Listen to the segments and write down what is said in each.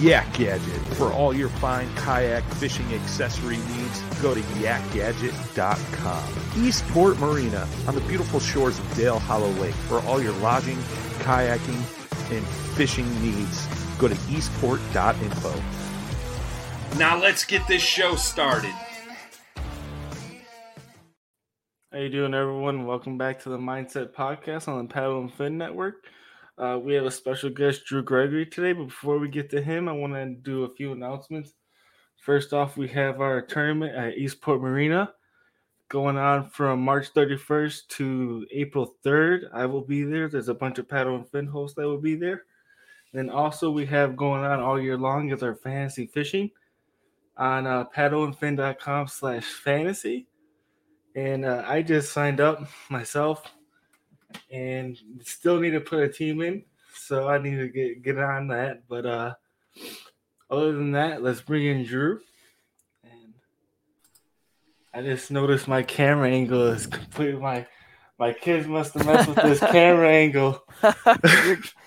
Yak Gadget. For all your fine kayak fishing accessory needs, go to yakgadget.com. Eastport Marina on the beautiful shores of Dale Hollow Lake. For all your lodging, kayaking, and fishing needs, go to eastport.info. Now let's get this show started. How you doing, everyone? Welcome back to the Mindset Podcast on the Paddle and Fin Network. Uh, we have a special guest, Drew Gregory, today. But before we get to him, I want to do a few announcements. First off, we have our tournament at Eastport Marina going on from March 31st to April 3rd. I will be there. There's a bunch of paddle and fin hosts that will be there. Then also we have going on all year long is our fantasy fishing on uh, paddlenfin.com slash fantasy. And uh, I just signed up myself and still need to put a team in. So I need to get get on that. But uh other than that, let's bring in Drew. And I just noticed my camera angle is completely my my kids must have messed with this camera angle.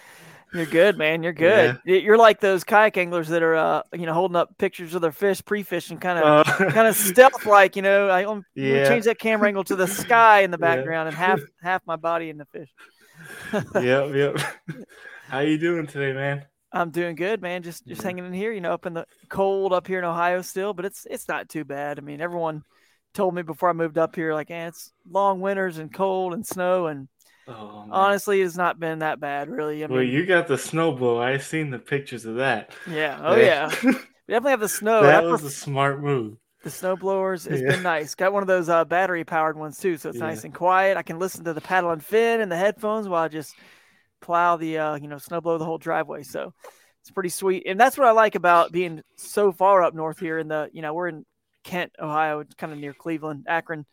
you're, good, man. You're good. Yeah. You're like those kayak anglers that are, uh, you know, holding up pictures of their fish pre-fishing, kind of, uh, kind of stealth like. You know, I um, yeah. change that camera angle to the sky in the background yeah. and half half my body in the fish. yep, yep. How you doing today, man? I'm doing good, man. Just just hanging in here, you know, up in the cold up here in Ohio still, but it's it's not too bad. I mean, everyone told me before I moved up here, like, eh, it's long winters and cold and snow, and oh, honestly, it's not been that bad, really. I well, you got the snow blow. I've seen the pictures of that. Yeah. Oh yeah. we definitely have the snow. that was a smart move. The snow blowers has yeah. been nice. Got one of those uh, battery powered ones too, so it's yeah. nice and quiet. I can listen to the paddle and fin and the headphones while I just plow the uh, you know snow blow the whole driveway. So it's pretty sweet, and that's what I like about being so far up north here in the you know we're in Kent, Ohio, kind of near Cleveland, Akron.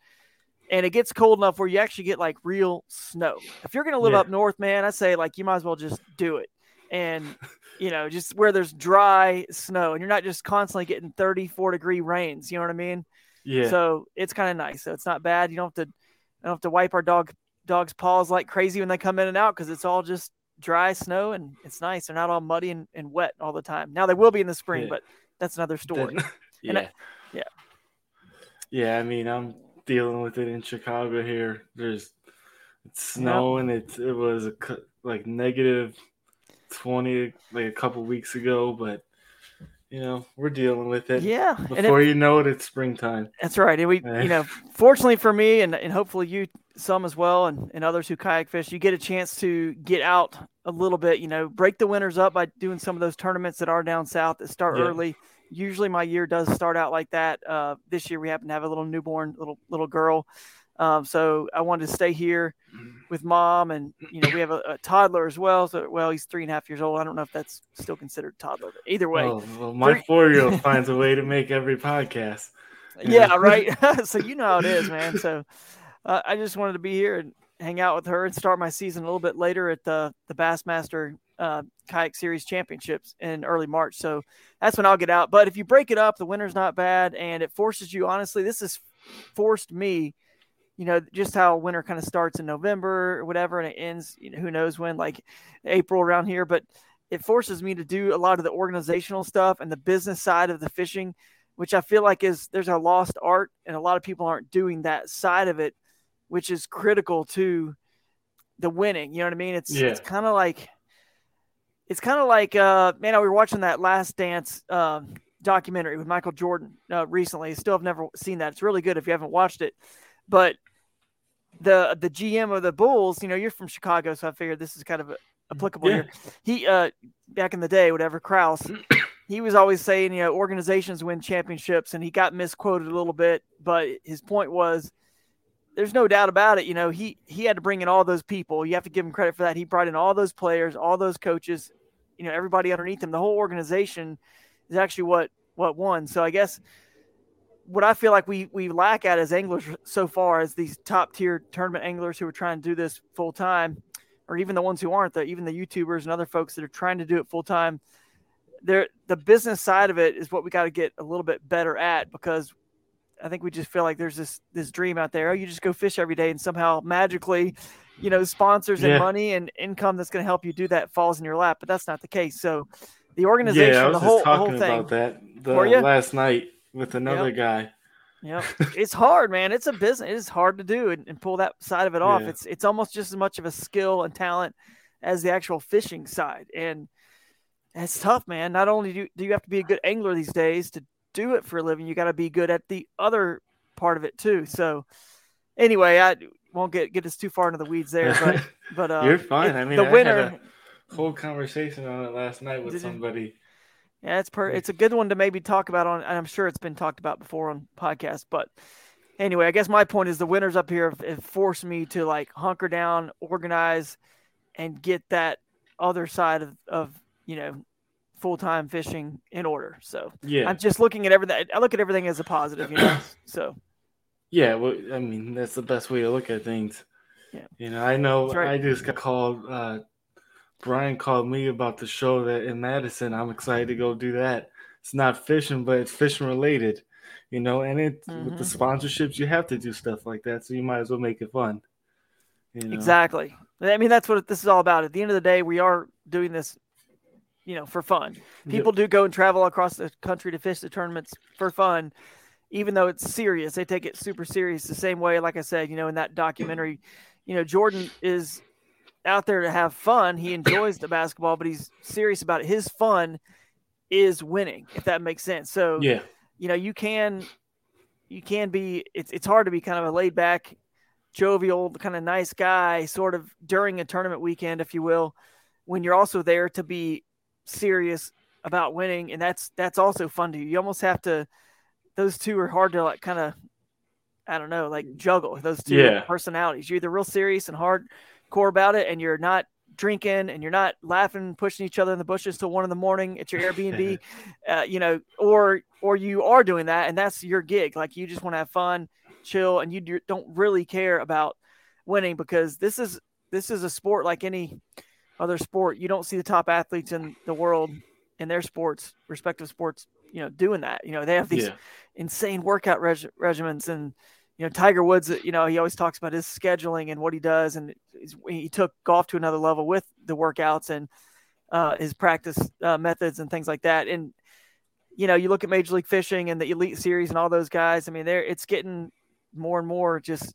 And it gets cold enough where you actually get like real snow. If you're going to live yeah. up north, man, I say like you might as well just do it. And, you know, just where there's dry snow and you're not just constantly getting 34 degree rains. You know what I mean? Yeah. So it's kind of nice. So it's not bad. You don't have to, don't have to wipe our dog dog's paws like crazy when they come in and out because it's all just dry snow and it's nice. They're not all muddy and, and wet all the time. Now they will be in the spring, yeah. but that's another story. yeah. I, yeah. Yeah, I mean, I'm dealing with it in Chicago here. There's it's snowing. Yep. It it was a, like negative twenty like a couple weeks ago, but you know we're dealing with it. Yeah, before it, you know it, it's springtime. That's right. And we, eh. you know, fortunately for me, and and hopefully you some as well, and and others who kayak fish, you get a chance to get out a little bit. You know, break the winters up by doing some of those tournaments that are down south that start yeah. early usually my year does start out like that. Uh, this year we happen to have a little newborn little little girl, um, so I wanted to stay here with mom, and you know we have a, a, toddler as well. So well, he's three and a half years old. I don't know if that's still considered toddler. Either way, oh, well, my four year old finds a way to make every podcast. Yeah, right. so you know how it is, man. So uh, I just wanted to be here and hang out with her and start my season a little bit later at the the Bassmaster uh, Kayak Series Championships in early March. So that's when I'll get out. But if you break it up, the winter's not bad, and it forces you. Honestly, this has forced me. You know, just how winter kind of starts in November or whatever, and it ends. You know, who knows when, like April around here. But it forces me to do a lot of the organizational stuff and the business side of the fishing, which I feel like is there's a lost art, and a lot of people aren't doing that side of it which is critical to the winning. You know what I mean? It's yeah. it's kind of like it's kind of like uh man, we were watching that Last Dance um, documentary with Michael Jordan uh, recently. Still have never seen that. It's really good if you haven't watched it. But the the GM of the Bulls, you know, you're from Chicago, so I figured this is kind of applicable yeah. here. He uh back in the day, whatever Krause, he was always saying, you know, organizations win championships, and he got misquoted a little bit, but his point was there's no doubt about it. You know, he he had to bring in all those people. You have to give him credit for that. He brought in all those players, all those coaches, you know, everybody underneath him. The whole organization is actually what what won. So I guess what I feel like we we lack at as anglers so far as these top tier tournament anglers who are trying to do this full time, or even the ones who aren't, the even the YouTubers and other folks that are trying to do it full time. There, the business side of it is what we got to get a little bit better at because I think we just feel like there's this this dream out there. Oh, you just go fish every day, and somehow magically, you know, sponsors and yeah. money and income that's going to help you do that falls in your lap. But that's not the case. So, the organization, yeah, I was the whole, talking the whole about that the last night with another yep. guy. Yeah, it's hard, man. It's a business. It's hard to do and, and pull that side of it off. Yeah. It's it's almost just as much of a skill and talent as the actual fishing side, and it's tough, man. Not only do, do you have to be a good angler these days to do it for a living, you got to be good at the other part of it too. So, anyway, I won't get get us too far into the weeds there, but but uh, you're fine. I mean, the I winner. whole conversation on it last night with somebody. Yeah, it's per. It's a good one to maybe talk about on. I'm sure it's been talked about before on podcast, but anyway, I guess my point is the winners up here have, have forced me to like hunker down, organize, and get that other side of, of you know full time fishing in order. So yeah, I'm just looking at everything. I look at everything as a positive, you know. so yeah, well, I mean that's the best way to look at things. Yeah, you know, I know right. I just got called. Uh, Brian called me about the show that in Madison. I'm excited to go do that. It's not fishing, but it's fishing related, you know. And it mm-hmm. with the mm-hmm. sponsorships, you have to do stuff like that, so you might as well make it fun. You know? Exactly. I mean, that's what this is all about. At the end of the day, we are doing this you know, for fun. People yep. do go and travel across the country to fish the tournaments for fun, even though it's serious. They take it super serious the same way, like I said, you know, in that documentary, you know, Jordan is out there to have fun. He enjoys the basketball, but he's serious about it. His fun is winning, if that makes sense. So, yeah, you know, you can, you can be, it's, it's hard to be kind of a laid back, jovial, kind of nice guy, sort of during a tournament weekend, if you will, when you're also there to be serious about winning, and that's that's also fun to you. You almost have to; those two are hard to like kind of, I don't know, like juggle those two yeah. personalities. You're either real serious and hardcore about it, and you're not drinking and you're not laughing, pushing each other in the bushes till one in the morning at your Airbnb, uh, you know, or or you are doing that, and that's your gig. Like you just want to have fun, chill, and you don't really care about winning because this is this is a sport like any other sport, you don't see the top athletes in the world in their sports, respective sports, you know, doing that. You know, they have these yeah. insane workout reg- regimens and, you know, Tiger Woods, you know, he always talks about his scheduling and what he does. And he took golf to another level with the workouts and uh, his practice uh, methods and things like that. And, you know, you look at Major League Fishing and the Elite Series and all those guys. I mean, they're, it's getting more and more just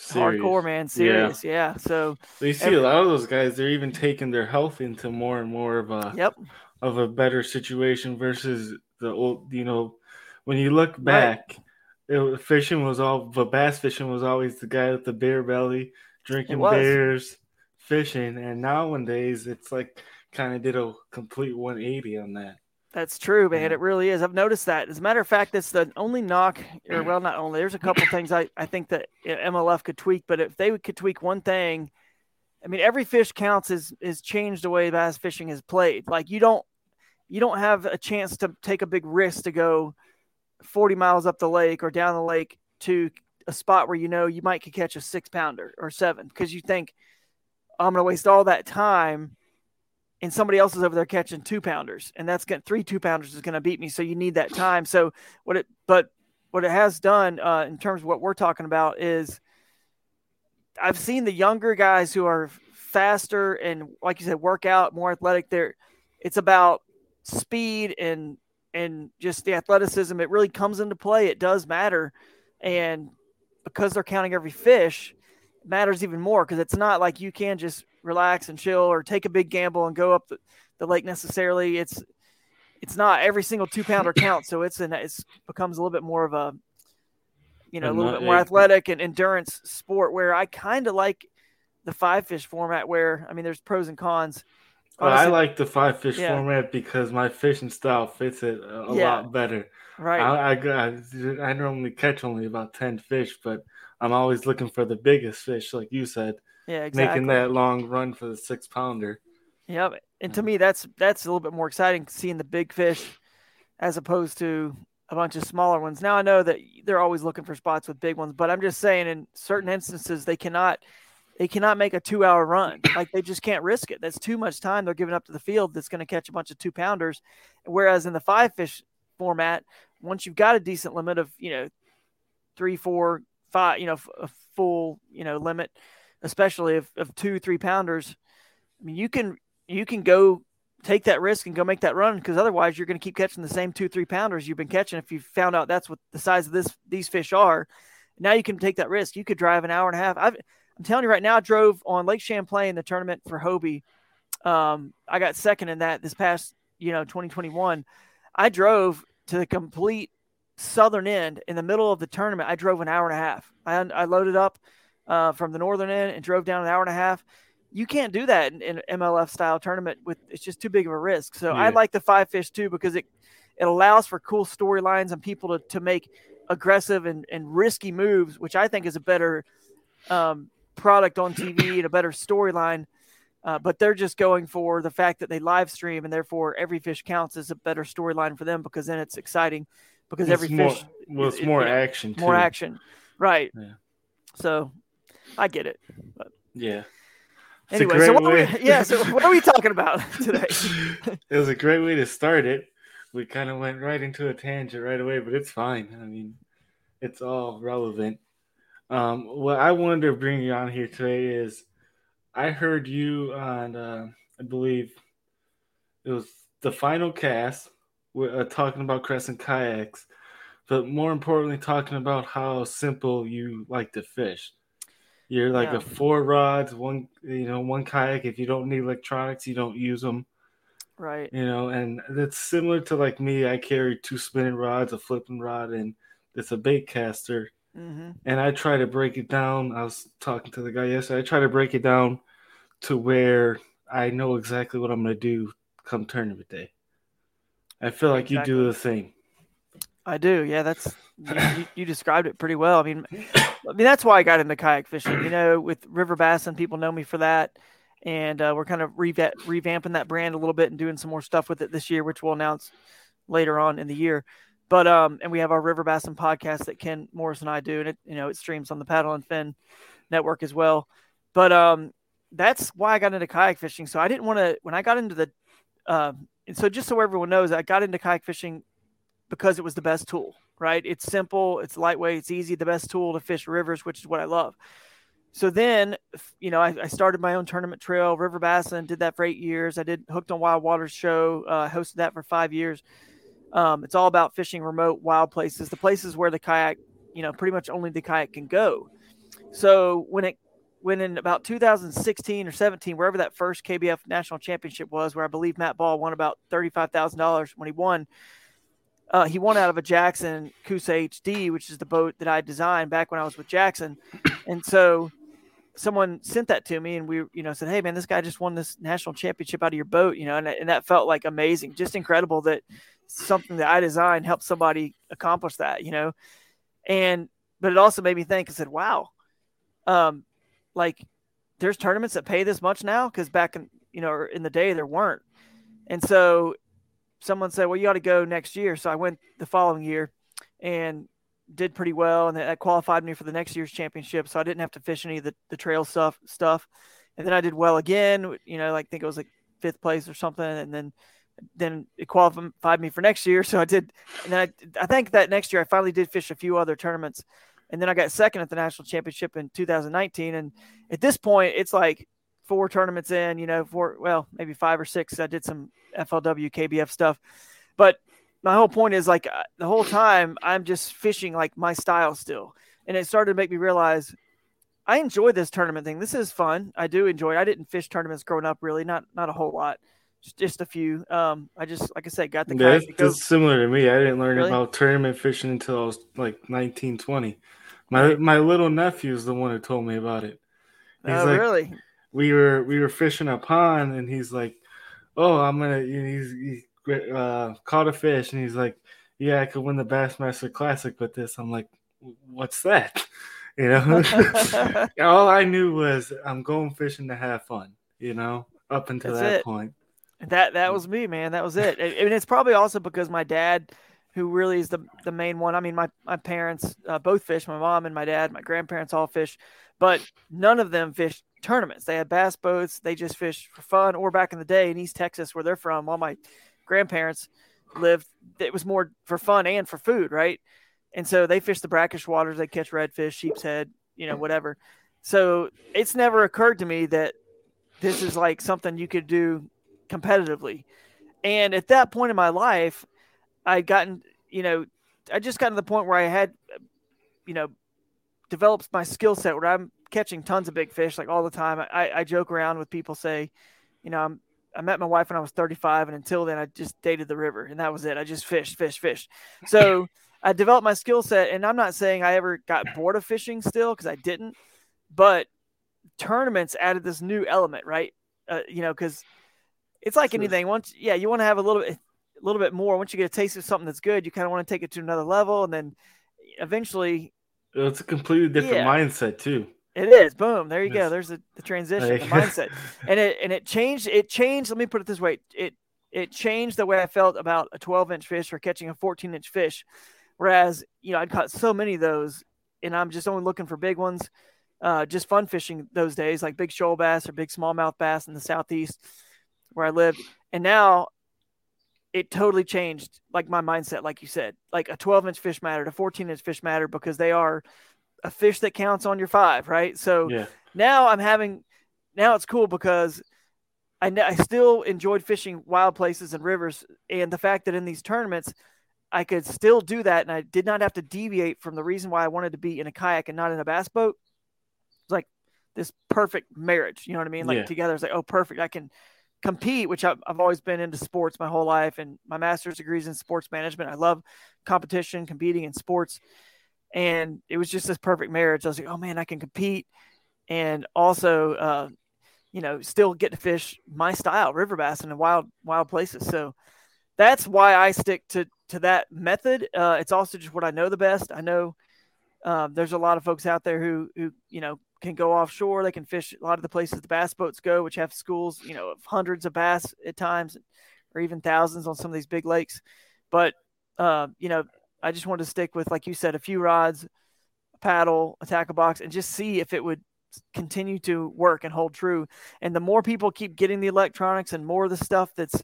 serious. hardcore, man. Serious, yeah. yeah. So you see every, a lot of those guys. They're even taking their health into more and more of a yep of a better situation versus the old. You know, when you look back, right. it, fishing was all the bass fishing was always the guy with the beer belly drinking beers, fishing, and nowadays it's like kind of did a complete 180 on that. That's true, man. It really is. I've noticed that. As a matter of fact, it's the only knock, or mm. well, not only. There's a couple things I, I think that MLF could tweak, but if they could tweak one thing, I mean, every fish counts is is changed the way bass fishing is played. Like you don't you don't have a chance to take a big risk to go 40 miles up the lake or down the lake to a spot where you know you might could catch a six pounder or seven because you think I'm going to waste all that time and somebody else is over there catching two pounders and that's going three two pounders is going to beat me so you need that time. So what it but what it has done uh, in terms of what we're talking about is i've seen the younger guys who are faster and like you said work out more athletic there it's about speed and and just the athleticism it really comes into play it does matter and because they're counting every fish matters even more because it's not like you can just relax and chill or take a big gamble and go up the, the lake necessarily. It's it's not every single two pounder counts, so it's an it's becomes a little bit more of a you know a little bit more athletic and endurance sport where I kind of like the five fish format where I mean there's pros and cons. Honestly, I like the five fish yeah. format because my fishing style fits it a, a yeah. lot better. Right. I, I, I normally catch only about ten fish, but I'm always looking for the biggest fish, like you said. Yeah, exactly. Making that long run for the six pounder. Yep. And to me, that's that's a little bit more exciting seeing the big fish as opposed to a bunch of smaller ones. Now I know that they're always looking for spots with big ones, but I'm just saying in certain instances they cannot they cannot make a two hour run. Like they just can't risk it. That's too much time they're giving up to the field that's going to catch a bunch of two pounders. Whereas in the five fish format, once you've got a decent limit of, you know, three, four, five, you know, a full, you know, limit, especially of, of two, three pounders, I mean, you can, you can go take that risk and go make that run because otherwise you're going to keep catching the same two, three pounders you've been catching. If you found out that's what the size of this, these fish are, now you can take that risk. You could drive an hour and a half. I've, I'm telling you right now, I drove on Lake Champlain, the tournament for Hobie. Um, I got second in that this past, you know, 2021. I drove to the complete southern end in the middle of the tournament. I drove an hour and a half. I, I loaded up uh, from the northern end and drove down an hour and a half. You can't do that in, in MLF style tournament with it's just too big of a risk. So yeah. I like the five fish too because it it allows for cool storylines and people to, to make aggressive and, and risky moves, which I think is a better um, product on TV and a better storyline. Uh, but they're just going for the fact that they live stream and therefore every fish counts as a better storyline for them because then it's exciting because it's every more, fish well, it's more it, action, more action, right? Yeah. So I get it. But yeah. Anyway, so what we, yeah, so what are we talking about today? it was a great way to start it. We kind of went right into a tangent right away, but it's fine. I mean, it's all relevant. Um, what I wanted to bring you on here today is I heard you on, uh, I believe it was the final cast uh, talking about crescent kayaks, but more importantly, talking about how simple you like to fish. You're like yeah. a four rods, one you know, one kayak. If you don't need electronics, you don't use them. Right. You know, and that's similar to like me. I carry two spinning rods, a flipping rod, and it's a bait caster. Mm-hmm. And I try to break it down. I was talking to the guy yesterday. I try to break it down to where I know exactly what I'm going to do come tournament day. I feel like exactly. you do the same. I do. Yeah, that's you, you, described it pretty well. I mean, I mean that's why I got into kayak fishing. You know, with River Bass, and people know me for that, and uh, we're kind of reva- revamping that brand a little bit and doing some more stuff with it this year, which we'll announce later on in the year. But um, and we have our River Bassin podcast that Ken Morris and I do, and it you know it streams on the Paddle and Fin network as well. But um, that's why I got into kayak fishing. So I didn't want to when I got into the uh, and so, just so everyone knows, I got into kayak fishing because it was the best tool, right? It's simple, it's lightweight, it's easy, the best tool to fish rivers, which is what I love. So then, you know, I, I started my own tournament trail, River Bassin, and did that for eight years. I did Hooked on Wild Waters show, uh, hosted that for five years. Um, it's all about fishing remote wild places, the places where the kayak, you know, pretty much only the kayak can go. So when it when in about 2016 or 17, wherever that first KBF national championship was, where I believe Matt Ball won about $35,000 when he won, uh, he won out of a Jackson Coosa HD, which is the boat that I designed back when I was with Jackson. And so someone sent that to me and we you know said hey man this guy just won this national championship out of your boat you know and, and that felt like amazing just incredible that something that i designed helped somebody accomplish that you know? And but it also made me think i said wow um like there's tournaments that pay this much now? Because back in you know in the day there weren't. And so someone said well you ought to go next year so i went the following year and did pretty well, and that qualified me for the next year's championship. So I didn't have to fish any of the, the trail stuff stuff. And then I did well again. You know, like think it was like fifth place or something, and then then it qualified me for next year. So I did, and I, I think that next year I finally did fish a few other tournaments, and then I got second at the national championship in 2019. And at this point, it's like four tournaments in, you know, four well maybe five or six. I did some FLW KBF stuff, but my whole point is like uh, the whole time I'm just fishing like my style still. And it started to make me realize I enjoy this tournament thing. This is fun. I do enjoy it. I didn't fish tournaments growing up really, not not a whole lot. Just, just a few. Um, I just like I said, got the yeah, that's, similar to me. I didn't learn really? about tournament fishing until I was like 19, 20. My my little nephew is the one who told me about it. He's oh, like, really? We were we were fishing a pond, and he's like, "Oh, I'm gonna." He's, he's uh, caught a fish, and he's like, "Yeah, I could win the Bassmaster Classic with this." I'm like, "What's that?" You know, all I knew was I'm going fishing to have fun. You know, up until That's that it. point. That that was me, man. That was it. I mean, it's probably also because my dad, who really is the the main one. I mean, my my parents uh, both fish. My mom and my dad, my grandparents all fish, but none of them fished tournaments. They had bass boats. They just fished for fun. Or back in the day in East Texas, where they're from, all my grandparents lived, it was more for fun and for food, right? And so they fish the brackish waters, they catch redfish, sheep's head, you know, whatever. So it's never occurred to me that this is like something you could do competitively. And at that point in my life, I'd gotten, you know, I just got to the point where I had, you know, developed my skill set where I'm catching tons of big fish like all the time. I, I joke around with people say, you know, I'm I met my wife when I was 35, and until then, I just dated the river, and that was it. I just fished, fished, fished. So I developed my skill set, and I'm not saying I ever got bored of fishing still because I didn't, but tournaments added this new element, right? Uh, you know, because it's like sure. anything. Once, yeah, you want to have a little bit, a little bit more. Once you get a taste of something that's good, you kind of want to take it to another level, and then eventually, it's a completely different yeah. mindset too. It is. Boom. There you go. There's the, the transition, the mindset. And it and it changed it changed, let me put it this way. It it changed the way I felt about a 12 inch fish or catching a 14 inch fish. Whereas, you know, I'd caught so many of those and I'm just only looking for big ones. Uh, just fun fishing those days, like big shoal bass or big smallmouth bass in the southeast where I lived. And now it totally changed like my mindset, like you said. Like a 12 inch fish mattered, a 14 inch fish mattered because they are a fish that counts on your five, right? So yeah. now I'm having now it's cool because I, I still enjoyed fishing wild places and rivers, and the fact that in these tournaments I could still do that, and I did not have to deviate from the reason why I wanted to be in a kayak and not in a bass boat. It's like this perfect marriage, you know what I mean? Like yeah. together, it's like oh, perfect. I can compete, which I've, I've always been into sports my whole life, and my master's degrees in sports management. I love competition, competing in sports and it was just this perfect marriage. I was like, oh man, I can compete, and also, uh, you know, still get to fish my style, river bass, in the wild wild places. So that's why I stick to to that method. Uh, it's also just what I know the best. I know um, there's a lot of folks out there who who you know can go offshore. They can fish a lot of the places the bass boats go, which have schools, you know, of hundreds of bass at times, or even thousands on some of these big lakes. But uh, you know, I just wanted to stick with, like you said, a few rods, a paddle, a tackle box, and just see if it would continue to work and hold true. And the more people keep getting the electronics and more of the stuff that's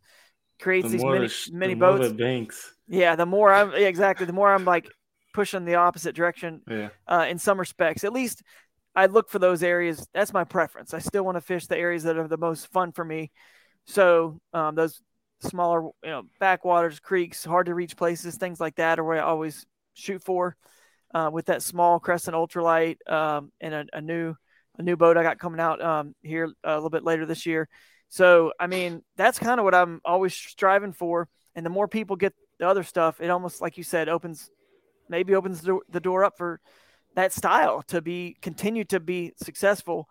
creates the these mini the, mini the boats. banks. Yeah, the more I'm yeah, exactly. The more I'm like pushing the opposite direction. Yeah. Uh, in some respects, at least I look for those areas. That's my preference. I still want to fish the areas that are the most fun for me. So um, those smaller, you know, backwaters, creeks, hard to reach places, things like that are where I always shoot for. Uh, with that small Crescent ultralight um, and a, a, new a new boat I got coming out um, here a little bit later this year. So I mean, that's kind of what I'm always striving for. And the more people get the other stuff, it almost like you said opens maybe opens the door up for that style to be continue to be successful.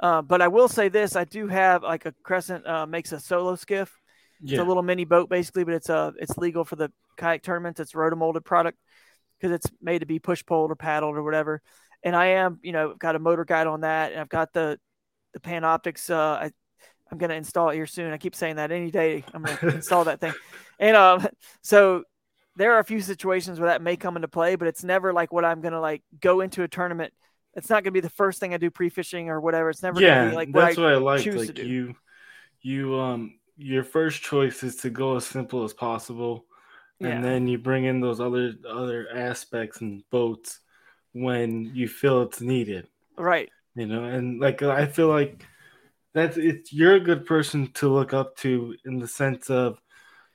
Uh, but I will say this: I do have like a Crescent uh, makes a solo skiff. Yeah. It's a little mini boat basically, but it's a uh, it's legal for the kayak tournaments. It's rotomolded product because it's made to be push pulled or paddled or whatever. And I am, you know, got a motor guide on that, and I've got the the Panoptix. Uh, I, I'm going to install it here soon. I keep saying that any day I'm going to install that thing. And um, so there are a few situations where that may come into play, but it's never like what I'm going to like go into a tournament. It's not going to be the first thing I do pre-fishing or whatever. It's never yeah, going to be like what that's I what I like. Like you, you um, your first choice is to go as simple as possible, and yeah. then you bring in those other other aspects and boats when you feel it's needed. Right. You know, and like I feel like that's it's you're a good person to look up to in the sense of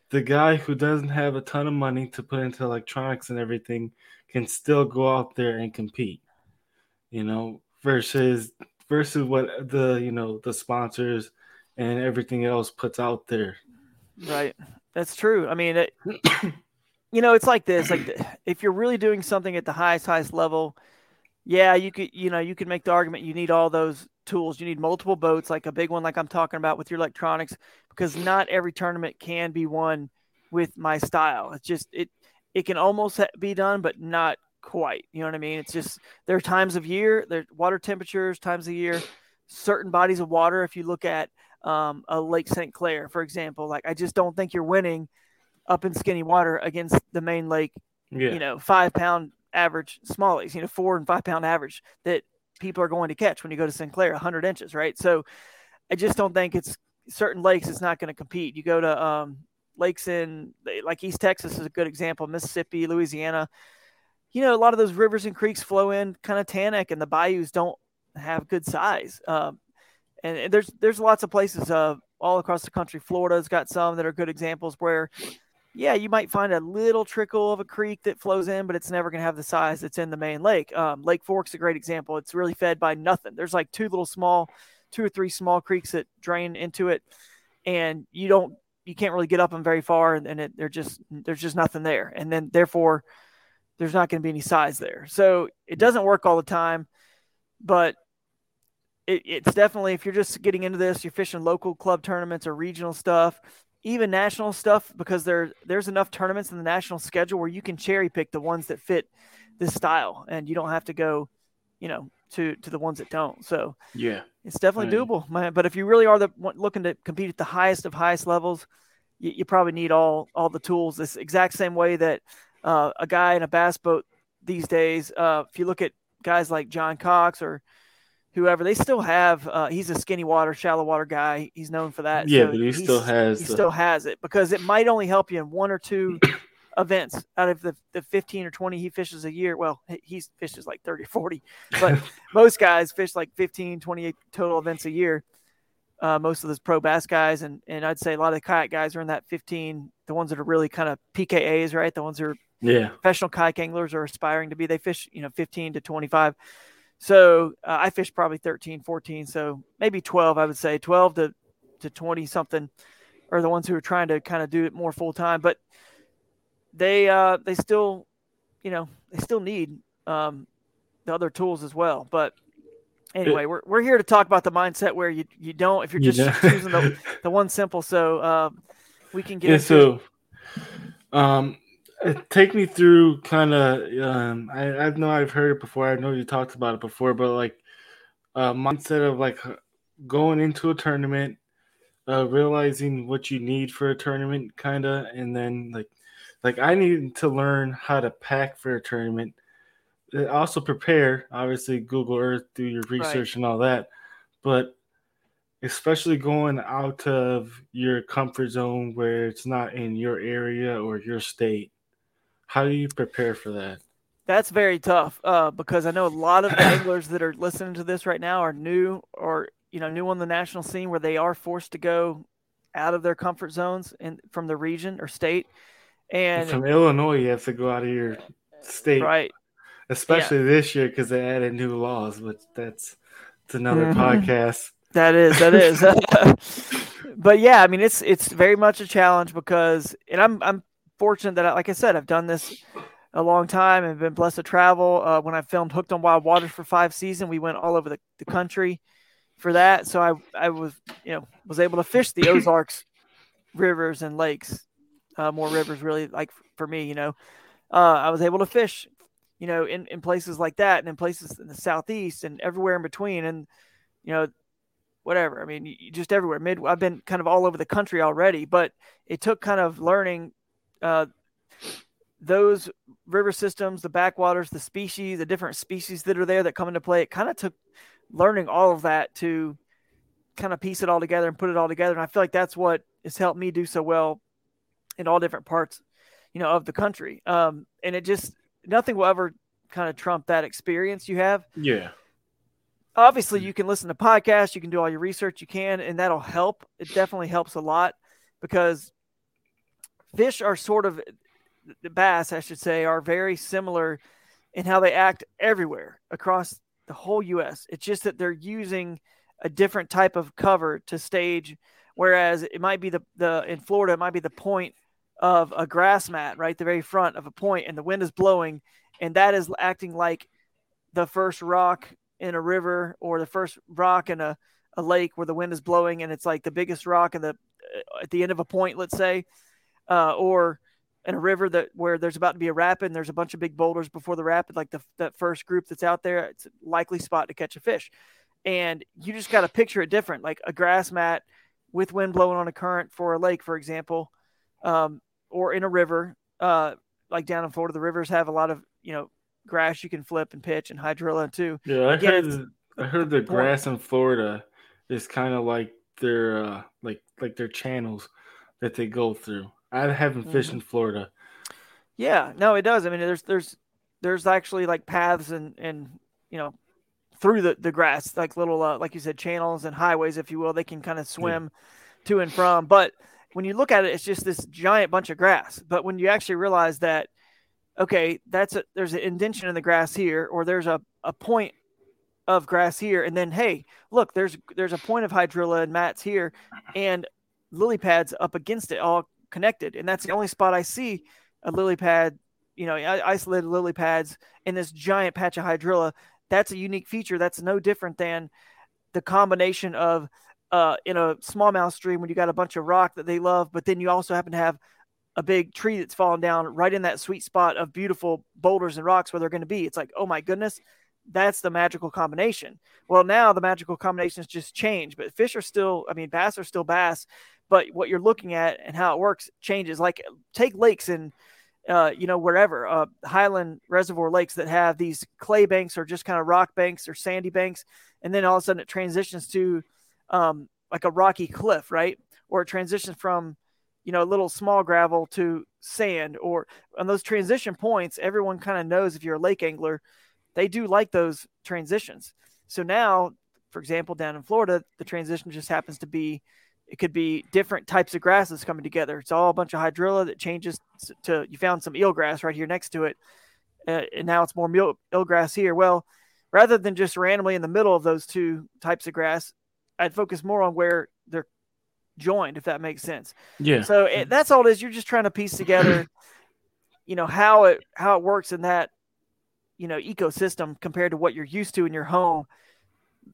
the guy who doesn't have a ton of money to put into electronics and everything can still go out there and compete. You know, versus versus what the you know the sponsors and everything else puts out there. Right. That's true. I mean, it, you know, it's like this. Like, if you're really doing something at the highest, highest level, yeah, you could, you know, you could make the argument you need all those tools. You need multiple boats, like a big one, like I'm talking about with your electronics, because not every tournament can be won with my style. It's just it it can almost be done, but not quite. You know what I mean? It's just there are times of year, there water temperatures, times of year, certain bodies of water. If you look at um, a Lake St. Clair, for example, like I just don't think you're winning up in skinny water against the main lake. Yeah. You know, five pound average smallies, you know, four and five pound average that people are going to catch when you go to St. Clair, 100 inches, right? So I just don't think it's certain lakes it's not going to compete. You go to um, lakes in like East Texas is a good example, Mississippi, Louisiana. You know, a lot of those rivers and creeks flow in kind of tannic, and the bayous don't have good size. Um, and, there's there's lots of places uh, all across the country. Florida's got some that are good examples where yeah, you might find a little trickle of a creek that flows in, but it's never going to have the size that's in the main lake. Um, lake Fork's a great example. It's really fed by nothing. There's like two little small, two or three small creeks that drain into it, and you don't, you can't really get up them very far, and, and it, they're just, there's just nothing there, and then therefore, there's not going to be any size there. So it doesn't work all the time, but it, it's definitely if you're just getting into this, you're fishing local club tournaments or regional stuff even national stuff because there there's enough tournaments in the national schedule where you can cherry pick the ones that fit this style and you don't have to go you know to to the ones that don't. So yeah. it's definitely doable man but if you really are the looking to compete at the highest of highest levels you, you probably need all all the tools. This exact same way that uh, a guy in a bass boat these days uh, if you look at guys like john cox or whoever they still have uh, he's a skinny water shallow water guy. He's known for that. Yeah so but he still has he the... still has it because it might only help you in one or two events out of the, the 15 or 20 he fishes a year. Well he fishes like 30 40 but most guys fish like 15 28 total events a year uh, most of those pro bass guys. And and i'd say a lot of the kayak guys are in that 15 the ones that are really kind of pkas right? The ones who are yeah. professional kayak anglers are aspiring to be. They fish you know 15 to 25 so uh, I fished probably 13, 14, so maybe 12, I would say 12 to, to 20 something are the ones who are trying to kind of do it more full time, but they, uh, they still, you know, they still need, um, the other tools as well. But anyway, we're, we're here to talk about the mindset where you, you don't, if you're just yeah. choosing the, the one simple, so, uh, we can get yeah, so, um, take me through kind of um I, I know I've heard it before. I know you talked about it before, but like uh mindset of like going into a tournament, uh realizing what you need for a tournament kind of and then like like I need to learn how to pack for a tournament. Uh, also prepare, obviously Google Earth, do your research right. and all that. But especially going out of your comfort zone where it's not in your area or your state how do you prepare for that? That's very tough uh, because I know a lot of anglers that are listening to this right now are new or you know new on the national scene where they are forced to go out of their comfort zones and from the region or state. And from Illinois, you have to go out of your state, right? Especially yeah. this year because they added new laws, but that's it's another mm-hmm. podcast. That is, that is. but yeah, I mean, it's it's very much a challenge because, and I'm I'm fortunate that, like I said, I've done this a long time and been blessed to travel. Uh, when I filmed Hooked on Wild Waters for five seasons, we went all over the, the country for that. So I, I was, you know, was able to fish the Ozarks rivers and lakes, uh, more rivers really like for me, you know, uh, I was able to fish, you know, in, in places like that and in places in the Southeast and everywhere in between. And, you know, whatever. I mean, just everywhere. Mid, I've been kind of all over the country already, but it took kind of learning, uh, those river systems, the backwaters, the species, the different species that are there that come into play, it kind of took learning all of that to kind of piece it all together and put it all together. And I feel like that's what has helped me do so well in all different parts, you know, of the country. Um, and it just nothing will ever kind of trump that experience you have. Yeah. Obviously, you can listen to podcasts, you can do all your research you can, and that'll help. It definitely helps a lot because fish are sort of the bass, I should say, are very similar in how they act everywhere across the whole U.S. It's just that they're using a different type of cover to stage, whereas it might be the the in Florida, it might be the point of a grass mat, right, the very front of a point, and the wind is blowing, and that is acting like the first rock in a river or the first rock in a, a lake where the wind is blowing, and it's like the biggest rock in the uh, at the end of a point, let's say, uh, or in a river that where there's about to be a rapid and there's a bunch of big boulders before the rapid, like the that first group that's out there, it's a likely spot to catch a fish. And you just got to picture it different, like a grass mat with wind blowing on a current for a lake, for example, um, or in a river. Uh, like down in Florida, the rivers have a lot of you know grass you can flip and pitch and hydrilla too. Yeah, I Again, heard. I heard the grass in Florida is kind of like their uh, like like their channels that they go through. I haven't fished mm-hmm. in Florida. Yeah, no, it does. I mean, there's there's there's actually like paths and and you know through the the grass, like little uh, like you said, channels and highways, if you will. They can kind of swim yeah. to and from. But when you look at it, it's just this giant bunch of grass. But when you actually realize that, okay, that's a there's an indention in the grass here, or there's a a point of grass here, and then hey, look, there's there's a point of hydrilla and mats here, and lily pads up against it, all connected. And that's the only spot I see a lily pad, you know, isolated lily pads in this giant patch of hydrilla. That's a unique feature. That's no different than the combination of uh, in a smallmouth stream when you got a bunch of rock that they love, but then you also happen to have a big tree that's fallen down right in that sweet spot of beautiful boulders and rocks where they're going to be. It's like, oh my goodness, that's the magical combination. Well, now the magical combinations just change, but fish are still, I mean, bass are still bass, but what you're looking at and how it works changes. Like take lakes and uh, you know wherever uh, Highland Reservoir lakes that have these clay banks or just kind of rock banks or sandy banks, and then all of a sudden it transitions to um, like a rocky cliff, right? Or it transitions from you know a little small gravel to sand, or on those transition points, everyone kind of knows if you're a lake angler, they do like those transitions. So now, for example, down in Florida, the transition just happens to be it could be different types of grasses coming together. It's all a bunch of hydrilla that changes to you found some eelgrass right here next to it, uh, and now it's more eel, eelgrass here. Well, rather than just randomly in the middle of those two types of grass, I'd focus more on where they're joined, if that makes sense. Yeah. So it, that's all it is. You're just trying to piece together, you know, how it how it works in that you know ecosystem compared to what you're used to in your home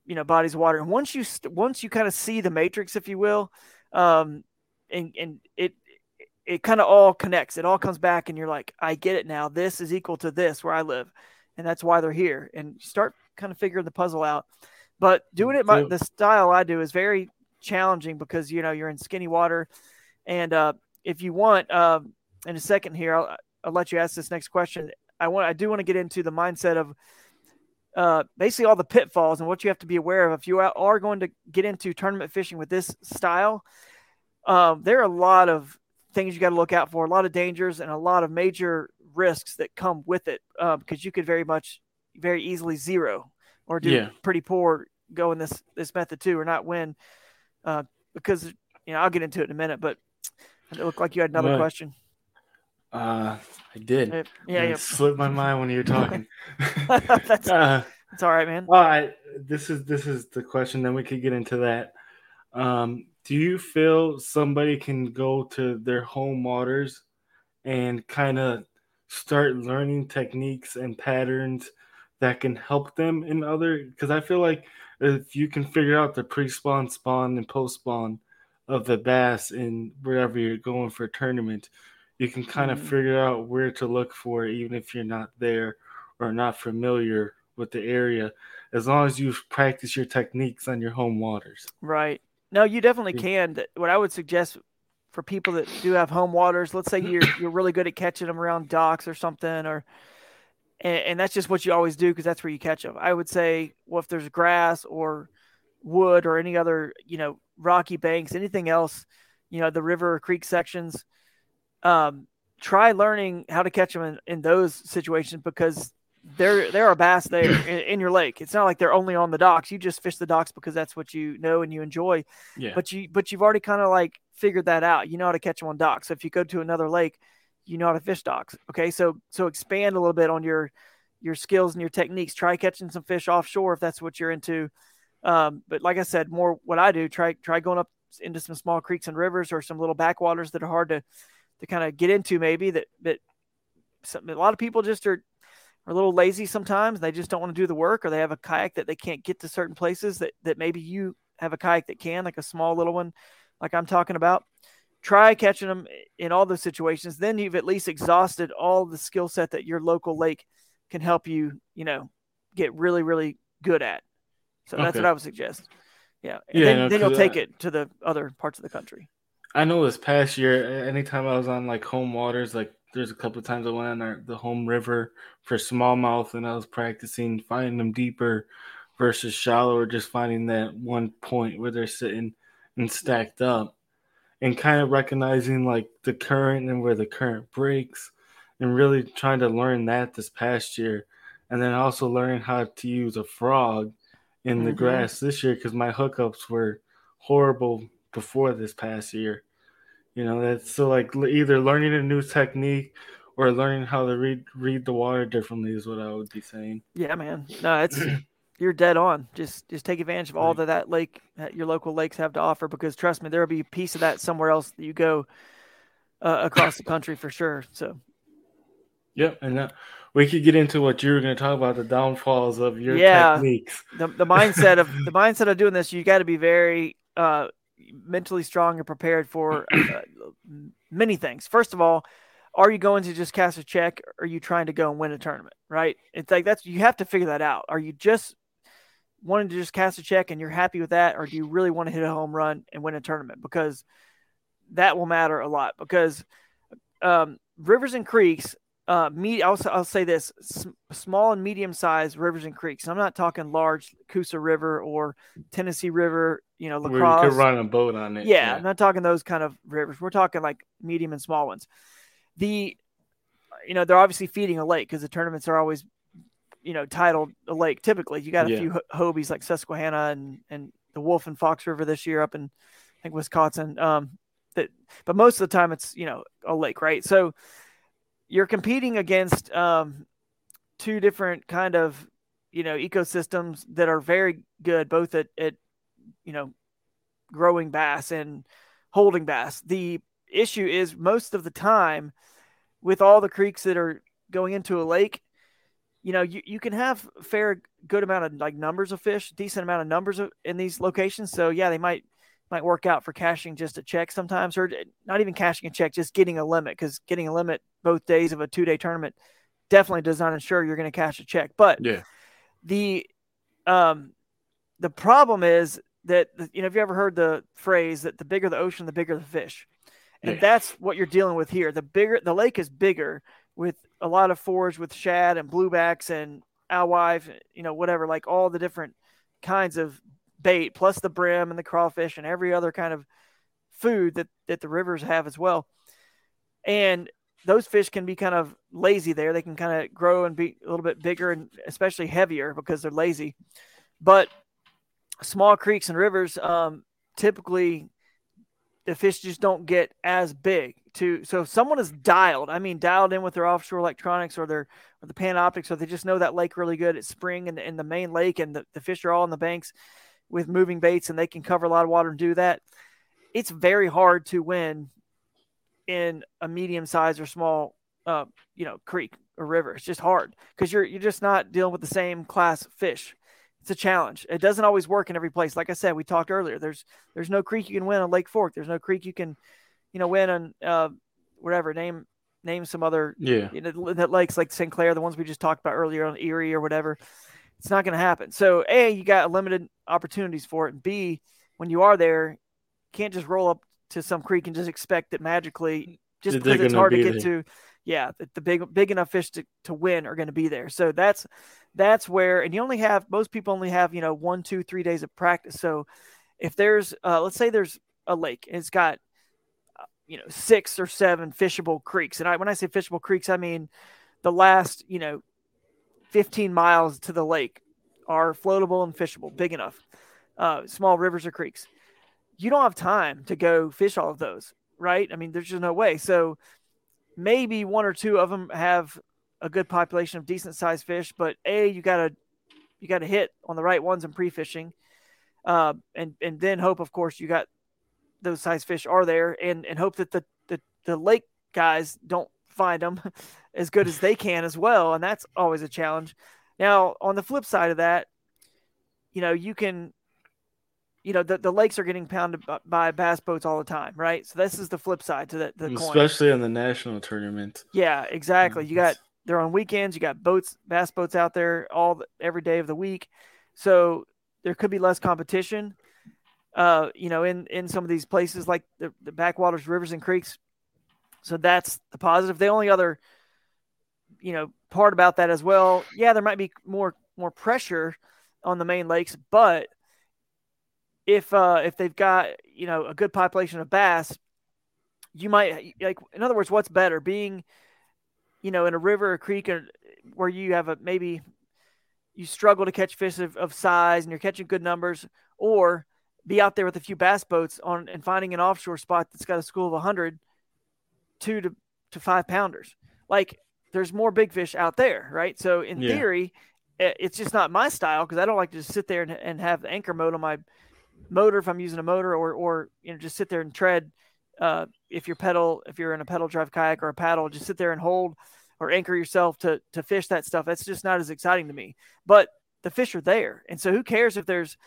you know bodies of water. And once you once you kind of see the matrix if you will um and and it it kind of all connects. It all comes back and you're like i get it now. This is equal to this where i live. And that's why they're here. And you start kind of figuring the puzzle out. But doing it my, the style i do is very challenging because you know you're in skinny water. And uh if you want uh, in a second here I'll, I'll let you ask this next question i want i do want to get into the mindset of uh, basically all the pitfalls and what you have to be aware of if you are going to get into tournament fishing with this style. Uh, there are a lot of things you got to look out for, a lot of dangers and a lot of major risks that come with it because you could very much, very easily zero or do yeah. pretty poor going this this method too, or not win. Uh, because you know I'll get into it in a minute, but it looked like you had another question. Uh, I did. It, yeah, it yeah. slipped my mind when you were talking. that's, uh, that's all right, man. All right, this is this is the question. Then we could get into that. Um, do you feel somebody can go to their home waters and kind of start learning techniques and patterns that can help them in other because I feel like if you can figure out the pre-spawn, spawn, and post-spawn of the bass in wherever you're going for a tournament, you can kind of mm-hmm. figure out where to look for it, even if you're not there or not familiar with the area as long as you practice your techniques on your home waters. Right. No, you definitely can. What I would suggest for people that do have home waters, let's say you're you're really good at catching them around docks or something, or and, and that's just what you always do because that's where you catch them. I would say, well, if there's grass or wood or any other, you know, rocky banks, anything else, you know, the river or creek sections, um, try learning how to catch them in, in those situations because there there are bass there in, in, your lake. It's not like they're only on the docks. You just fish the docks because that's what you know and you enjoy. Yeah. But you but you've already kind of like figured that out. You know how to catch them on docks. So if you go to another lake, you know how to fish docks. Okay, so so expand a little bit on your your skills and your techniques. Try catching some fish offshore if that's what you're into. Um, but like I said, more what I do. Try try going up into some small creeks and rivers or some little backwaters that are hard to to kind of get into. Maybe that that some, a lot of people just are are a little lazy sometimes. They just don't want to do the work, or they have a kayak that they can't get to certain places that, that maybe you have a kayak that can, like a small little one, like I'm talking about. Try catching them in all those situations. Then you've at least exhausted all the skill set that your local lake can help you, you know, get really, really good at. So okay. that's what I would suggest. Yeah. And yeah, then, no, then you'll take it to the other parts of the country. I know this past year, anytime I was on like home waters, like there's a couple times I went on our, the home river for smallmouth and I was practicing finding them deeper versus shallow or just finding that one point where they're sitting and stacked up and kind of recognizing like the current and where the current breaks and really trying to learn that this past year and then also learning how to use a frog in the mm-hmm. grass this year because my hookups were horrible before this past year you know, that's so like either learning a new technique or learning how to read read the water differently is what I would be saying. Yeah, man. No, it's you're dead on. Just just take advantage of all that that lake that your local lakes have to offer because trust me, there will be a piece of that somewhere else that you go uh, across the country for sure. So. Yep, and uh, we could get into what you were going to talk about the downfalls of your yeah, techniques. The the mindset of the mindset of doing this, you got to be very uh, mentally strong and prepared for uh, many things. First of all, are you going to just cast a check? Or are you trying to go and win a tournament? Right? It's like that's you have to figure that out. Are you just wanting to just cast a check and you're happy with that, or do you really want to hit a home run and win a tournament? Because that will matter a lot. Because um, rivers and creeks uh, me, I'll, I'll say this: s- small and medium-sized rivers and creeks. I'm not talking large Coosa River or Tennessee River. You know, La Crosse. You could run a boat on it. Yeah, yeah, I'm not talking those kind of rivers. We're talking like medium and small ones. The, you know, they're obviously feeding a lake because the tournaments are always, you know, titled a lake. Typically, you got a yeah. few Hobies like Susquehanna and and the Wolf and Fox River this year up in, I think Wisconsin. Um, that, but most of the time it's you know a lake, right? So you're competing against um, two different kind of you know ecosystems that are very good both at, at you know growing bass and holding bass. The issue is most of the time with all the creeks that are going into a lake you know you, you can have fair good amount of like numbers of fish decent amount of numbers of, in these locations. So yeah they might might work out for cashing just a check sometimes, or not even cashing a check, just getting a limit. Because getting a limit both days of a two day tournament definitely does not ensure you're going to cash a check. But yeah, the um, the problem is that you know, have you ever heard the phrase that the bigger the ocean, the bigger the fish? And yeah. that's what you're dealing with here. The bigger the lake is bigger with a lot of forage with shad and bluebacks and alewife, you know, whatever, like all the different kinds of bait plus the brim and the crawfish and every other kind of food that, that the rivers have as well. And those fish can be kind of lazy there. They can kind of grow and be a little bit bigger and especially heavier because they're lazy. But small creeks and rivers, um, typically the fish just don't get as big. To so if someone is dialed, I mean dialed in with their offshore electronics or their or the Panoptix or they just know that lake really good. It's spring and in the main lake, and the, the fish are all in the banks with moving baits and they can cover a lot of water and do that, it's very hard to win in a medium size or small uh, you know, creek or river. It's just hard because you're you're just not dealing with the same class fish. It's a challenge. It doesn't always work in every place. Like I said, we talked earlier. There's there's no creek you can win on Lake Fork. There's no creek you can, you know, win on uh, whatever name name some other Yeah. you know, that lakes like St. Clair, the ones we just talked about earlier on Erie or whatever. It's not going to happen. So a you got limited opportunities for it. And B when you are there, you can't just roll up to some creek and just expect that magically just because it's hard to get there. to yeah the, the big big enough fish to, to win are going to be there so that's that's where and you only have most people only have you know one two three days of practice so if there's uh, let's say there's a lake and it's got uh, you know six or seven fishable creeks and I, when i say fishable creeks i mean the last you know 15 miles to the lake are floatable and fishable big enough. Uh, small rivers or creeks. You don't have time to go fish all of those right? I mean there's just no way. So maybe one or two of them have a good population of decent sized fish, but a you gotta you gotta hit on the right ones in pre fishing, uh, and and then hope of course you got those size fish are there, and and hope that the the, the lake guys don't find them as good as they can as well, and that's always a challenge. Now on the flip side of that, you know you can. You know the, the lakes are getting pounded by, bass boats all the time, right? So this is the flip side to the, the coin. Especially in the national tournament. Yeah, exactly. You got they're on weekends. You got boats, bass boats out there all the, every day of the week, so there could be less competition. Uh, you know, in in some of these places like the, the backwaters, rivers, and creeks. So that's the positive. The only other, you know, part about that as well. Yeah, there might be more more pressure on the main lakes, but if uh if they've got you know a good population of bass, you might like in other words, what's better being you know, in a river or creek or where you have a maybe you struggle to catch fish of, of size and you're catching good numbers, or be out there with a few bass boats on and finding an offshore spot that's got a school of 100, two to, to five pounders. Like there's more big fish out there, right? So in Yeah. theory, it's just not my style because I don't like to just sit there and, and have the anchor mode on my motor if I'm using a motor or, or you know, just sit there and tread uh, if you're pedal, if you're in a pedal drive kayak or a paddle, just sit there and hold or anchor yourself to to fish that stuff. That's just not as exciting to me. But the fish are there, and so who cares if there's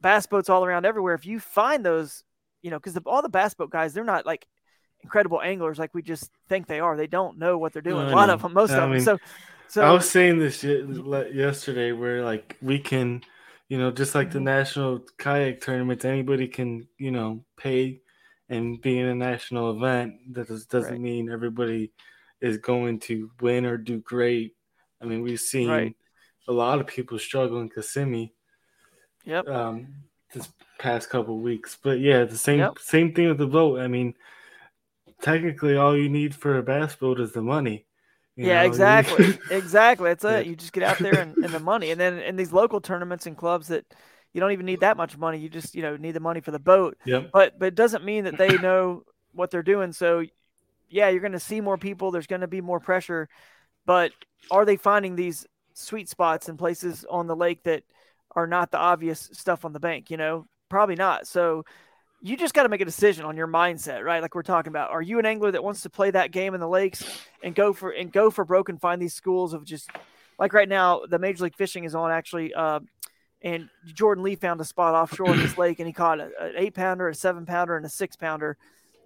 bass boats all around everywhere? If you find those, you know, because all the bass boat guys, they're not like incredible anglers like we just think they are. They don't know what they're doing. A lot of them, most I of them. mean, So, so I was saying this yesterday, where like we can, you know, just like the Mhm. national kayak tournaments, anybody can, you know, pay and be in a national event. That does, doesn't Right. mean everybody is going to win or do great. I mean, we've seen Right. a lot of people struggle in Kissimmee yep, um, this past couple weeks. But yeah, the same Yep. same thing with the boat. I mean, technically, all you need for a bass boat is the money. yeah, know? Exactly, exactly. That's it. You just get out there and, and the money, and then in these local tournaments and clubs that you don't even need that much money. You just you know need the money for the boat. yep. but but it doesn't mean that they know what they're doing. So yeah, you're going to see more people. There's going to be more pressure, but are they finding these sweet spots and places on the lake that are not the obvious stuff on the bank? You know, probably not. So you just got to make a decision on your mindset, right? Like we're talking about. Are you an angler that wants to play that game in the lakes and go for and go for broke and find these schools of just like right now the Major League Fishing is on actually. Uh, and Jordan Lee found a spot offshore in this lake, and he caught a, an eight pounder, a seven pounder, and a six pounder,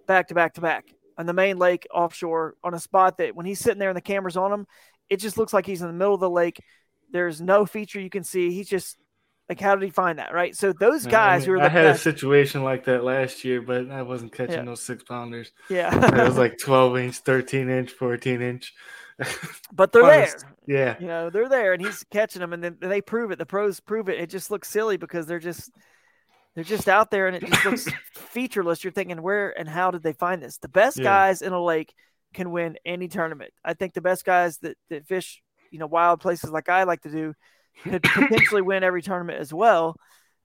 back to back to back on the main lake offshore on a spot that when he's sitting there and the camera's on him, it just looks like he's in the middle of the lake. There's no feature you can see. He's just like, how did he find that? Right. So those I guys mean, who are I had best, a situation like that last year, but I wasn't catching Yeah. those six pounders. yeah, It was like 12 inch, 13 inch, 14 inch. but they're there. Yeah. You know, they're there, and he's catching them, and then they prove it. The pros prove it. It just looks silly because they're just they're just out there, and it just looks featureless. You're thinking, where and how did they find this? The best Yeah. guys in a lake can win any tournament. I think the best guys that that fish, you know, wild places like I like to do, could potentially win every tournament as well.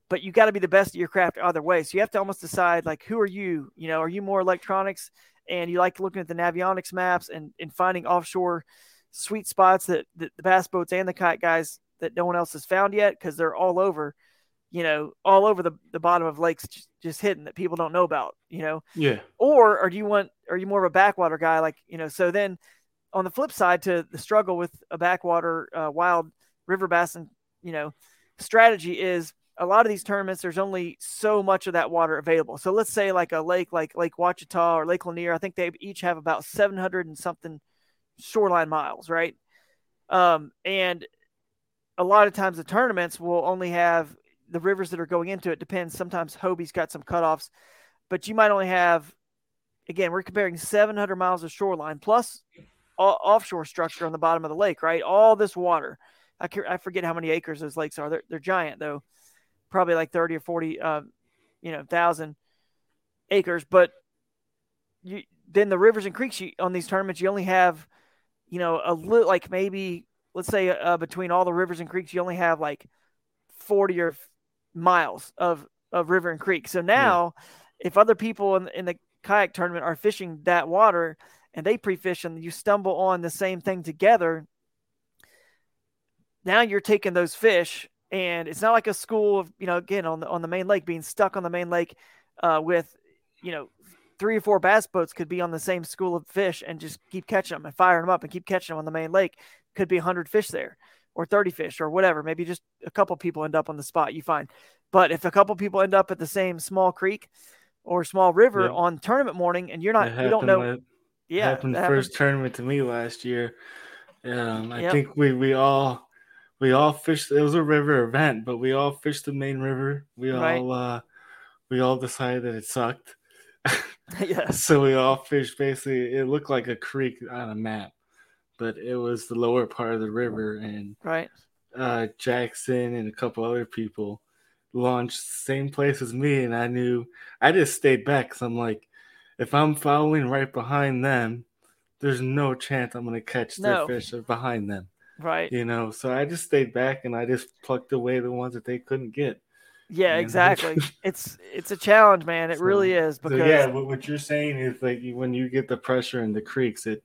But you got to be the best at your craft either way. So you have to almost decide, like, who are you? You know, are you more electronics and you like looking at the Navionics maps and, and finding offshore sweet spots that, that the bass boats and the kite guys that no one else has found yet because they're all over, you know, all over the, the bottom of lakes just, just hidden that people don't know about, you know? Yeah. Or or do you want are you more of a backwater guy like, you know, so then on the flip side to the struggle with a backwater uh, wild river bass and you know strategy is a lot of these tournaments there's only so much of that water available. So let's say like a lake like lake Ouachita or lake lanier i think they each have about 700 and something shoreline miles right? Um, and a lot of times the tournaments will only have the rivers that are going into it depends. Sometimes hobie's got some cutoffs but you might only have again we're comparing 700 miles of shoreline plus offshore structure on the bottom of the lake right? All this water I, I forget how many acres those lakes are. They're, they're giant though, probably like 30 or 40, uh, you know, thousand acres. But you, then the rivers and creeks you, on these tournaments, you only have, you know, a little, like maybe, let's say uh, between all the rivers and creeks, you only have like 40 or miles of, of river and creek. So now yeah. if other people in, in the kayak tournament are fishing that water and they pre-fish and you stumble on the same thing together, now you're taking those fish and it's not like a school of you know again on the on the main lake being stuck on the main lake uh, with you know three or four bass boats could be on the same school of fish and just keep catching them and firing them up and keep catching them on the main lake. Could be 100 fish there or 30 fish or whatever. Maybe just a couple people end up on the spot you find. But if a couple people end up at the same small creek or small river on tournament morning and you're not you don't know with, yeah happened first tournament to me last year. Um, i yep. think we we all we all fished. It was a river event, but we all fished the main river. We right. all uh, we all decided that it sucked. yeah. So we all fished. Basically, it looked like a creek on a map, but it was the lower part of the river. And right, uh, Jackson and a couple other people launched same place as me, and I knew I just stayed back because I'm like, if I'm following right behind them, there's no chance I'm gonna catch no. their fish behind them. Right. You know, so I just stayed back and I just plucked away the ones that they couldn't get. Yeah, exactly. it's it's a challenge, man. It so, really is because so yeah, what you're saying is like when you get the pressure in the creeks, it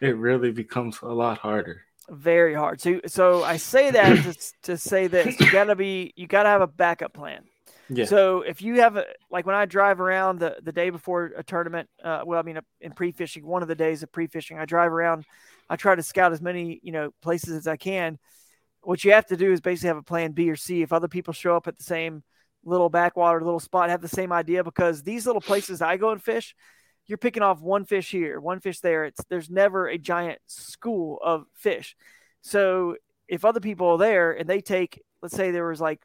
it really becomes a lot harder. Very hard. So so I say that to, to say this. You gotta be you gotta have a backup plan. Yeah. So if you have a like when I drive around the the day before a tournament, uh, well, I mean, in pre fishing, one of the days of pre fishing, I drive around I try to scout as many, you know, places as I can. What you have to do is basically have a plan B or C. If other people show up at the same little backwater, little spot, have the same idea because these little places I go and fish, you're picking off one fish here, one fish there. It's there's never a giant school of fish. So if other people are there and they take, let's say there was like,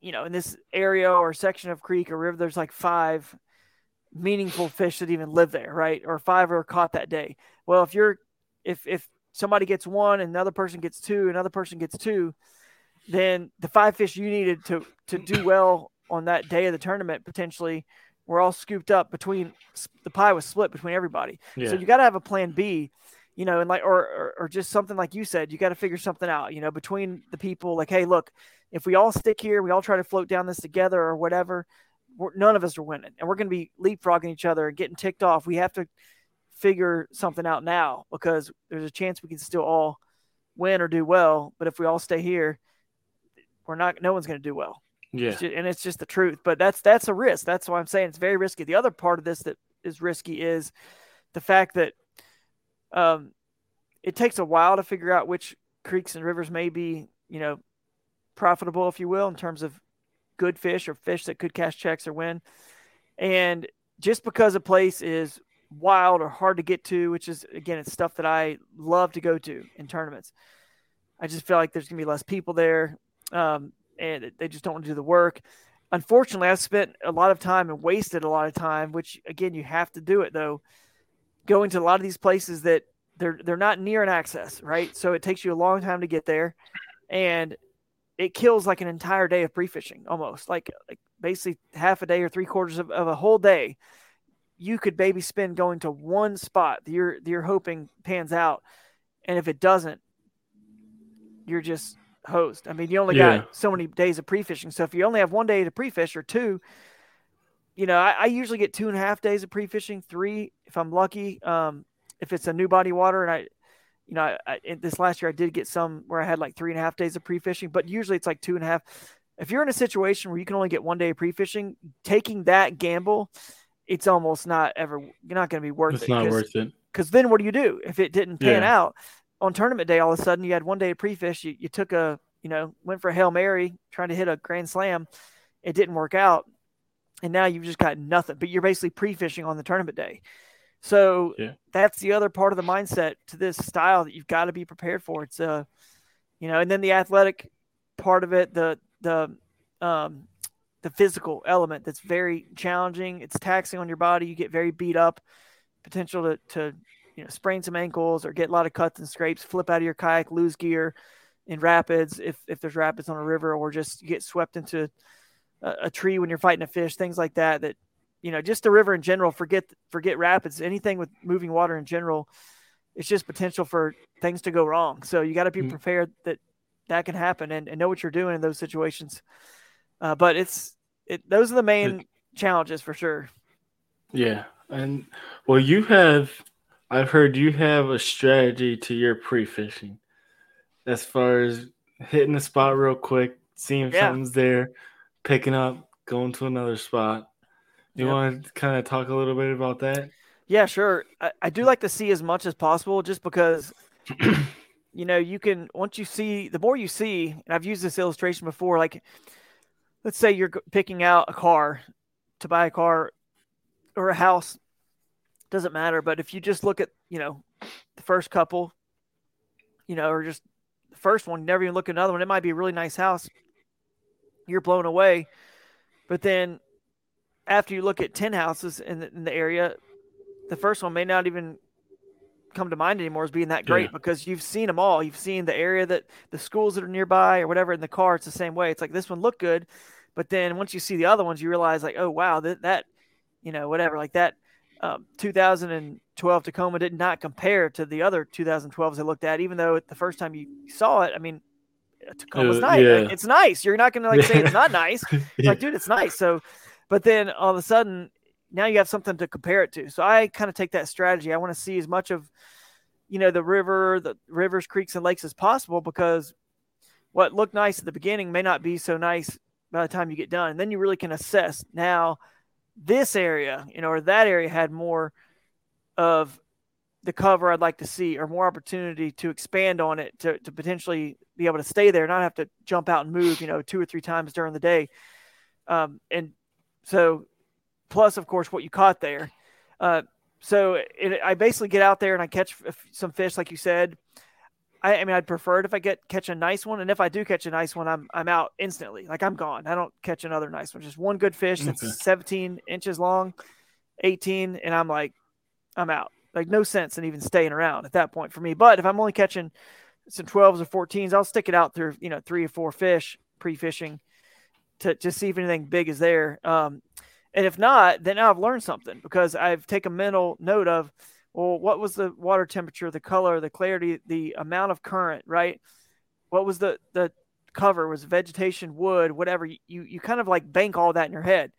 you know, in this area or section of creek or river, there's like five meaningful fish that even live there, right? Or five are caught that day. Well, if you're if if somebody gets one and another person gets two, another person gets two, then the five fish you needed to to do well on that day of the tournament potentially were all scooped up between the pie was split between everybody. Yeah. So you got to have a plan B, you know, and like or, or or just something like you said, you got to figure something out, you know, between the people. Like, hey, look, if we all stick here, we all try to float down this together or whatever. none of us are winning, and we're going to be leapfrogging each other and getting ticked off. We have to figure something out now because there's a chance we can still all win or do well. But if we all stay here, we're not. No one's going to do well. Yeah, it's just, and it's just the truth. But that's that's a risk. That's why I'm saying it's very risky. The other part of this that is risky is the fact that um, it takes a while to figure out which creeks and rivers may be, you know, profitable, if you will, in terms of good fish or fish that could cash checks or win. And just because a place is wild or hard to get to, which is again, it's stuff that I love to go to in tournaments. I just feel like there's gonna be less people there, um, and they just don't want to do the work. Unfortunately, I've spent a lot of time and wasted a lot of time, which again, you have to do it though. Going to a lot of these places that they're they're not near an access, right? So it takes you a long time to get there, and it kills like an entire day of pre-fishing almost, like like basically half a day or three quarters of, of a whole day you could maybe spend going to one spot that you're that you're hoping pans out, and if it doesn't, you're just hosed. I mean, you only yeah. got so many days of pre-fishing. So if you only have one day to pre-fish or two, you know, I, I usually get two and a half days of pre-fishing, three if I'm lucky. Um, if it's a new body water, and I, you know, I, I, this last year I did get some where I had like three and a half days of pre-fishing, but usually it's like two and a half. If you're in a situation where you can only get one day of pre-fishing, taking that gamble it's almost not ever you're not going to be worth it's it. It's not worth it. because then what do you do if it didn't pan Yeah. out on tournament day? All of a sudden, you had one day of pre-fish. You, you took a you know went for a hail mary trying to hit a grand slam. It didn't work out, and now you've just got nothing. But you're basically pre-fishing on the tournament day. So Yeah. that's the other part of the mindset to this style that you've got to be prepared for. It's uh, you know, and then the athletic part of it, the the um, the physical element that's very challenging. It's taxing on your body. You get very beat up, potential to to you know sprain some ankles or get a lot of cuts and scrapes, flip out of your kayak, lose gear in rapids if if there's rapids on a river, or just you get swept into a, a tree when you're fighting a fish, things like that. That you know, just the river in general. Forget forget rapids. Anything with moving water in general, it's just potential for things to go wrong. So you got to be Mm. prepared that that can happen and, and know what you're doing in those situations. Uh, but it's it those are the main challenges for sure. Yeah. And well, you have, I've heard you have a strategy to your pre fishing as far as hitting the spot real quick, seeing if Yeah. something's there, picking up, going to another spot. You Yep. want to kind of talk a little bit about that? Yeah, sure. I, I do like to see as much as possible just because you know, you can once you see the more you see, and I've used this illustration before, like let's say you're picking out a car to buy a car or a house, doesn't matter, but if you just look at, you know, the first couple, you know, or just the first one, never even look at another one, it might be a really nice house. You're blown away. But then after you look at 10 houses in the, in the area, the first one may not even come to mind anymore as being that great Yeah. because you've seen them all. You've seen the area that the schools that are nearby or whatever in the car. It's the same way. It's like this one looked good, but then once you see the other ones, you realize like, oh wow, that that you know whatever like that. Um, 2012 Tacoma did not compare to the other 2012s I looked at, even though the first time you saw it, I mean, Tacoma's Uh, nice. yeah. It's nice. You're not going to like say it's not nice. Like, dude, it's nice. So, but then all of a sudden, now you have something to compare it to. So I kind of take that strategy. I want to see as much of, you know, the river, the rivers, creeks, and lakes as possible because what looked nice at the beginning may not be so nice by the time you get done. And then you really can assess now this area, you know, or that area had more of the cover I'd like to see or more opportunity to expand on it to, to potentially be able to stay there, not have to jump out and move, you know, two or three times during the day. Um, and so, plus, of course, what you caught there. Uh, so it, I basically get out there and I catch f- some fish, like you said. I, I mean, I'd prefer it if I get catch a nice one, and if I do catch a nice one, I'm I'm out instantly. Like I'm gone. I don't catch another nice one. Just one good fish Okay. that's 17 inches long, 18, and I'm like, I'm out. Like no sense in even staying around at that point for me. But if I'm only catching some 12s or 14s, I'll stick it out through you know three or four fish pre-fishing to to see if anything big is there. Um, and if not, then I've learned something because I've taken mental note of, well, what was the water temperature, the color, the clarity, the amount of current, right? What was the the cover? Was vegetation, wood, whatever? You you kind of like bank all that in your head,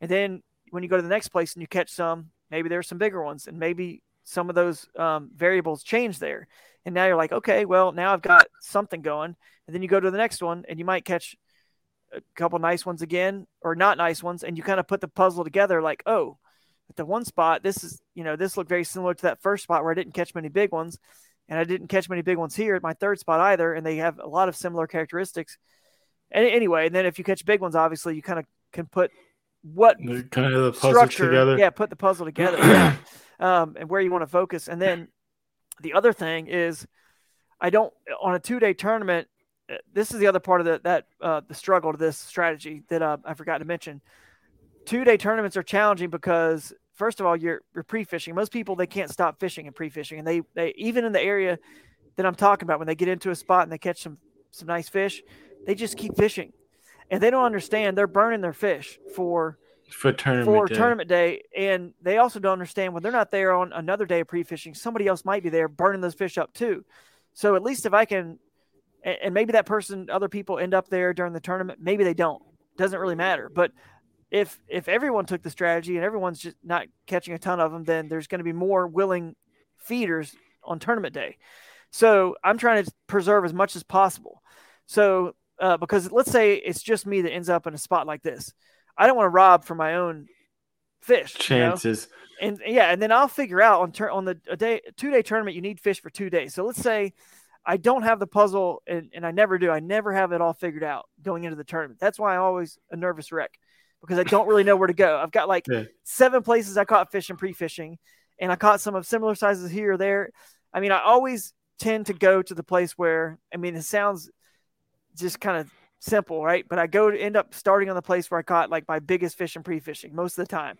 and then when you go to the next place and you catch some, maybe there's some bigger ones, and maybe some of those um, variables change there, and now you're like, okay, well now I've got something going, and then you go to the next one, and you might catch a couple nice ones again or not nice ones and you kind of put the puzzle together like oh at the one spot this is you know this looked very similar to that first spot where i didn't catch many big ones and i didn't catch many big ones here at my third spot either and they have a lot of similar characteristics and anyway and then if you catch big ones obviously you kind of can put what kind of the puzzle structure together. yeah put the puzzle together yeah. um, and where you want to focus and then the other thing is i don't on a two-day tournament uh, this is the other part of the, that uh, the struggle to this strategy that uh, I forgot to mention. Two day tournaments are challenging because first of all, you're you're pre fishing. Most people they can't stop fishing and pre fishing, and they they even in the area that I'm talking about when they get into a spot and they catch some some nice fish, they just keep fishing, and they don't understand they're burning their fish for for tournament for day. tournament day, and they also don't understand when they're not there on another day of pre fishing, somebody else might be there burning those fish up too. So at least if I can and, and maybe that person, other people end up there during the tournament. Maybe they don't. Doesn't really matter. But if if everyone took the strategy and everyone's just not catching a ton of them, then there's going to be more willing feeders on tournament day. So I'm trying to preserve as much as possible. So uh, because let's say it's just me that ends up in a spot like this, I don't want to rob for my own fish. Chances. You know? And yeah, and then I'll figure out on turn on the a day two day tournament you need fish for two days. So let's say I don't have the puzzle and, and I never do. I never have it all figured out going into the tournament. That's why I'm always a nervous wreck because I don't really know where to go. I've got like yeah. seven places I caught fish and pre-fishing, and I caught some of similar sizes here or there. I mean, I always tend to go to the place where I mean it sounds just kind of simple, right? But I go to end up starting on the place where I caught like my biggest fish and pre-fishing most of the time.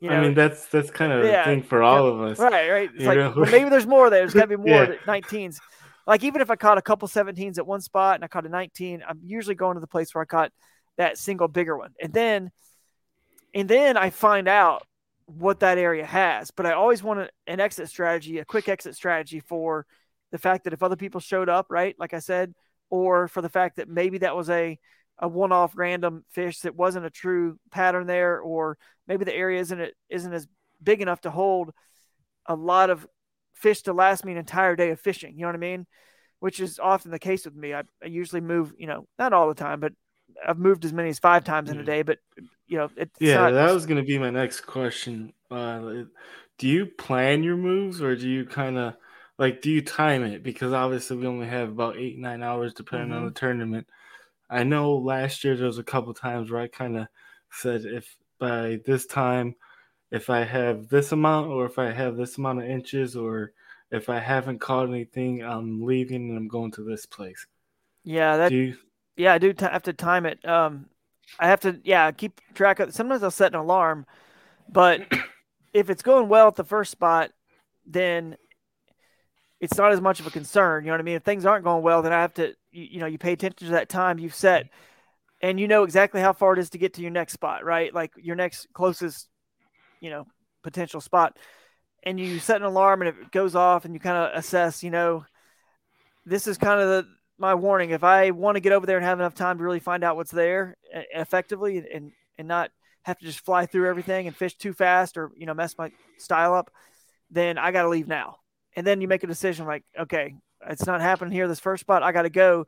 You know, I mean, that's that's kind of yeah, a thing for all of us, right? Right. It's like well, maybe there's more there. There's got to be more yeah. 19s. Like even if I caught a couple 17s at one spot and I caught a 19, I'm usually going to the place where I caught that single bigger one, and then and then I find out what that area has. But I always want an exit strategy, a quick exit strategy for the fact that if other people showed up, right, like I said, or for the fact that maybe that was a a one-off random fish that wasn't a true pattern there, or maybe the area isn't isn't as big enough to hold a lot of fish to last me an entire day of fishing. You know what I mean? Which is often the case with me. I, I usually move, you know, not all the time, but I've moved as many as five times in a day. But you know, yeah, not... that was going to be my next question. Uh, do you plan your moves, or do you kind of like do you time it? Because obviously we only have about eight nine hours depending mm-hmm. on the tournament. I know last year there was a couple times where I kind of said if by this time, if I have this amount or if I have this amount of inches or if I haven't caught anything, I'm leaving and I'm going to this place. Yeah, that. You... Yeah, I do t- have to time it. Um, I have to, yeah, keep track of. Sometimes I'll set an alarm, but if it's going well at the first spot, then it's not as much of a concern. You know what I mean? If things aren't going well, then I have to, you, you know, you pay attention to that time you've set, and you know exactly how far it is to get to your next spot, right? Like your next closest, you know, potential spot, and you set an alarm, and it goes off, and you kind of assess, you know, this is kind of the my warning. If I want to get over there and have enough time to really find out what's there effectively, and and not have to just fly through everything and fish too fast or you know mess my style up, then I got to leave now and then you make a decision like, okay, it's not happening here. This first spot, I got to go.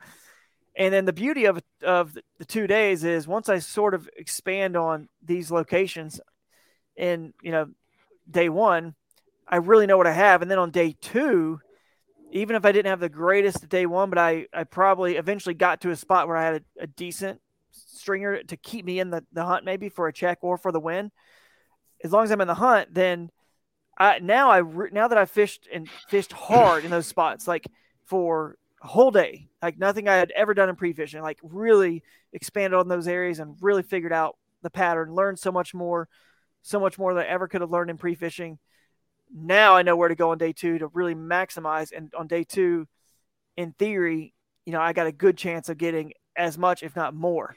And then the beauty of of the two days is once I sort of expand on these locations, in you know, day one, I really know what I have. And then on day two, even if I didn't have the greatest day one, but I I probably eventually got to a spot where I had a, a decent stringer to keep me in the, the hunt maybe for a check or for the win. As long as I'm in the hunt, then I now I now that I fished and fished hard in those spots, like for a whole day, like nothing I had ever done in pre-fishing, like really expanded on those areas and really figured out the pattern, learned so much more, so much more than I ever could have learned in pre-fishing. Now I know where to go on day two to really maximize. And on day two, in theory, you know, I got a good chance of getting as much, if not more.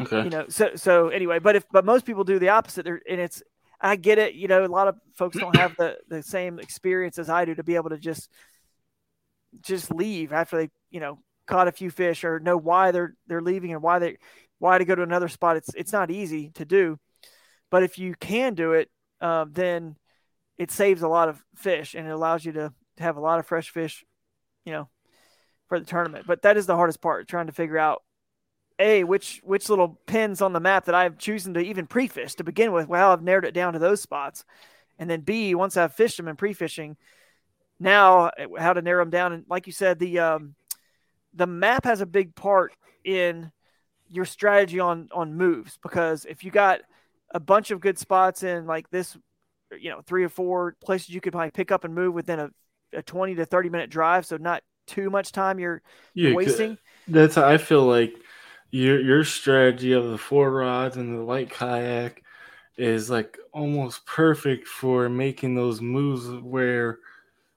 Okay. You know, so so anyway, but if but most people do the opposite, and it's I get it. You know, a lot of folks don't have the the same experience as I do to be able to just just leave after they you know caught a few fish or know why they're they're leaving and why they why to go to another spot. It's it's not easy to do, but if you can do it, uh, then it saves a lot of fish and it allows you to, have a lot of fresh fish, you know, for the tournament. But that is the hardest part, trying to figure out a which which little pins on the map that I've chosen to even pre-fish to begin with. Well, I've narrowed it down to those spots, and then B once I've fished them and pre-fishing, now how to narrow them down. And like you said, the um, the map has a big part in your strategy on on moves because if you got a bunch of good spots in like this, you know, three or four places you could probably pick up and move within a, a twenty to thirty minute drive, so not too much time you're, yeah, wasting. That's I feel like your your strategy of the four rods and the light kayak is like almost perfect for making those moves where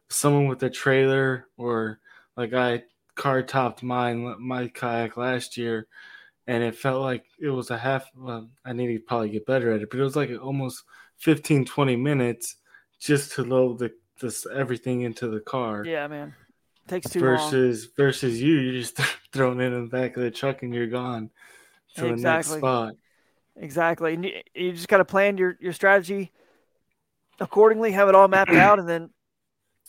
someone with a trailer or like I car topped mine my kayak last year and it felt like it was a half well, I need to probably get better at it but it was like almost 15 20 minutes just to load the this everything into the car. Yeah, man. Takes too versus long. versus you, you're just thrown in the back of the truck and you're gone to exactly. the next spot. Exactly. And you, you just got to plan your your strategy accordingly, have it all mapped out, and then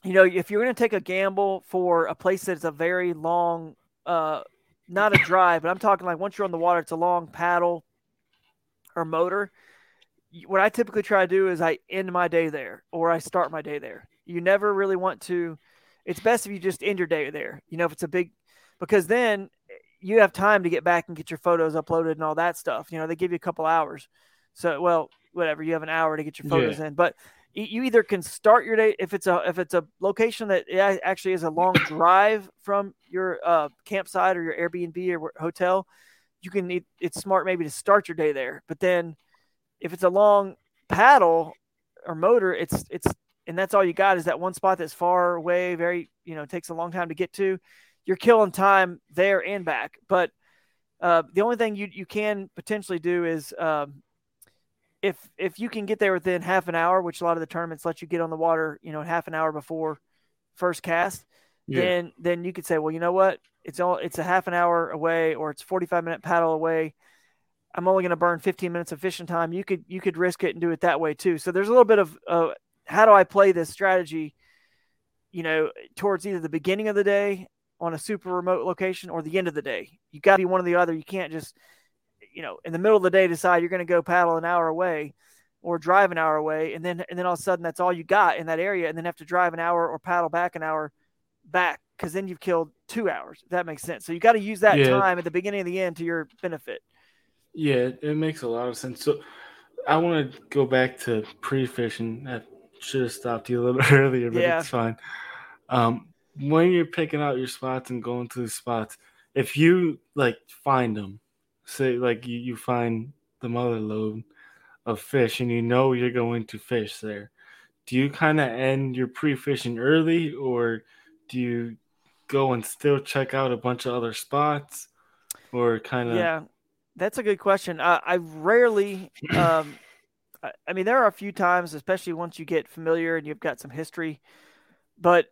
you know if you're going to take a gamble for a place that's a very long, uh, not a drive, but I'm talking like once you're on the water, it's a long paddle or motor. what I typically try to do is I end my day there or I start my day there. You never really want to. It's best if you just end your day there. You know, if it's a big, because then eh, you have time to get back and get your photos uploaded and all that stuff. You know, they give you a couple hours. So, well, whatever, you have an hour to get your photos yeah. in. But you either can start your day if it's a if it's a location that actually is a long drive from your uh, campsite or your Airbnb or hotel. You can it's smart maybe to start your day there, but then if it's a long paddle or motor, it's it's and that's all you got is that one spot that's far away, very you know takes a long time to get to. You're killing time there and back, but uh, the only thing you you can potentially do is um, if if you can get there within half an hour, which a lot of the tournaments let you get on the water, you know, half an hour before first cast, yeah. then then you could say, well, you know what, it's all it's a half an hour away or it's 45 minute paddle away. I'm only going to burn 15 minutes of fishing time. You could you could risk it and do it that way too. So there's a little bit of uh, how do I play this strategy? You know, towards either the beginning of the day on a super remote location or the end of the day. You got to be one or the other. You can't just you know in the middle of the day decide you're going to go paddle an hour away or drive an hour away and then and then all of a sudden that's all you got in that area and then have to drive an hour or paddle back an hour back because then you've killed two hours. If that makes sense. So you got to use that yeah. time at the beginning of the end to your benefit. Yeah it makes a lot of sense. So i want to go back to pre-fishing. I should have stopped you a little bit earlier but yeah. it's fine. Um, when you're picking out your spots and going to the spots if you like find them say like you, you find the mother lode of fish and you know you're going to fish there, do you kind of end your pre-fishing early or do you go and still check out a bunch of other spots or kind of? Yeah that's a good question. Uh, i rarely um, I, I mean there are a few times especially once you get familiar and you've got some history but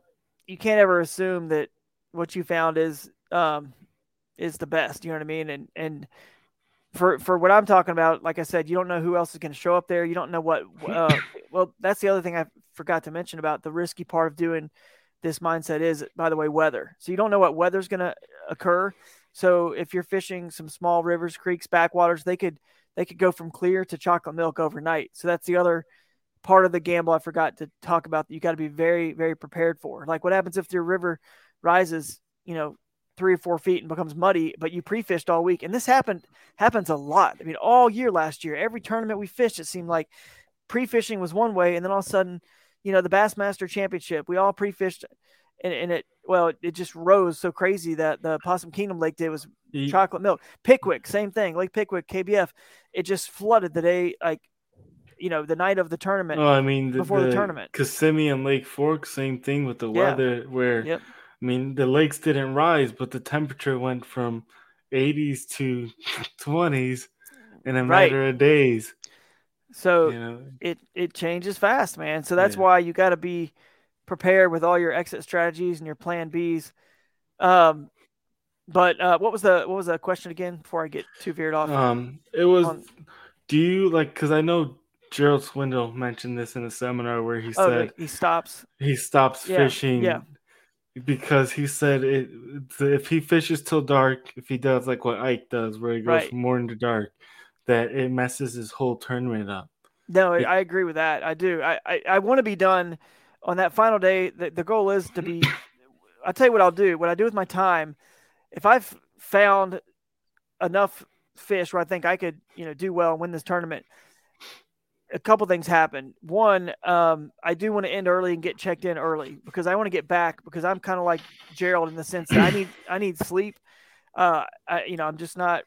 you can't ever assume that what you found is um, is the best. You know what I mean? And and for for what I'm talking about, like I said, you don't know who else is going to show up there. You don't know what. Uh, well, that's the other thing I forgot to mention about the risky part of doing this mindset is, by the way, weather. So you don't know what weather's going to occur. So if you're fishing some small rivers, creeks, backwaters, they could they could go from clear to chocolate milk overnight. So that's the other part of the gamble I forgot to talk about that you got to be very very prepared for. Like what happens if your river rises, you know, three or four feet and becomes muddy, but you pre-fished all week. And this happened happens a lot. I mean, all year last year, every tournament we fished, it seemed like pre-fishing was one way, and then all of a sudden, you know, the Bassmaster Championship, we all pre-fished, and, and it well, it just rose so crazy that the Possum Kingdom Lake did was chocolate milk. Pickwick, same thing. Lake Pickwick, KBF, it just flooded the day like you know the night of the tournament. Oh, I mean, the, before the, the tournament, Kissimmee and Lake Fork, same thing with the yeah. weather, where yep. I mean, the lakes didn't rise, but the temperature went from 80s to 20s in a right. matter of days. So you know? it it changes fast, man. So that's yeah. why you got to be prepared with all your exit strategies and your plan Bs. Um, but uh, what was the what was the question again before I get too veered off? Um, it was, on... do you like? Because I know Gerald Swindle mentioned this in a seminar where he oh, said he stops. He stops yeah, fishing. Yeah because he said it, if he fishes till dark, if he does like what Ike does, where he goes right. from morning to dark, that it messes his whole tournament up. No, I agree with that. I do. I, I, I want to be done on that final day. The, the goal is to be. I'll tell you what I'll do. What I do with my time, if I've found enough fish where I think I could, you know, do well and win this tournament, a couple things happen. One, um, I do want to end early and get checked in early because I want to get back because I'm kind of like Gerald in the sense that I need I need sleep. Uh, I, you know, I'm just not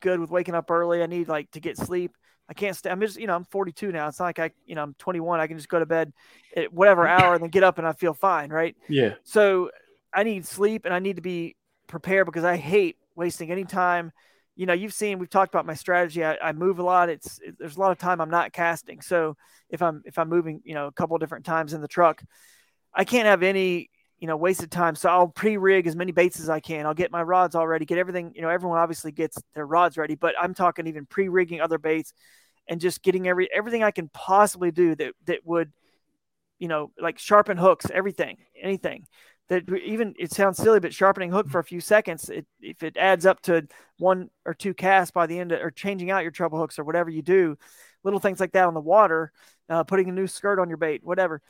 good with waking up early. I need like to get sleep. I can't stay. I'm just, you know, I'm 42 now. It's not like I, you know, I'm 21. I can just go to bed at whatever hour and then get up and I feel fine, right? Yeah. So I need sleep and I need to be prepared because I hate wasting any time you know, you've seen we've talked about my strategy. I, I move a lot. It's it, there's a lot of time I'm not casting. So if I'm if I'm moving, you know, a couple different times in the truck, I can't have any you know wasted time. So I'll pre-rig as many baits as I can. I'll get my rods all ready, get everything. You know, everyone obviously gets their rods ready, but I'm talking even pre-rigging other baits and just getting every everything I can possibly do that that would, you know, like sharpen hooks, everything, anything that even it sounds silly, but sharpening hook for a few seconds, it, if it adds up to one or two casts by the end of, or changing out your treble hooks or whatever you do, little things like that on the water, uh, putting a new skirt on your bait, whatever.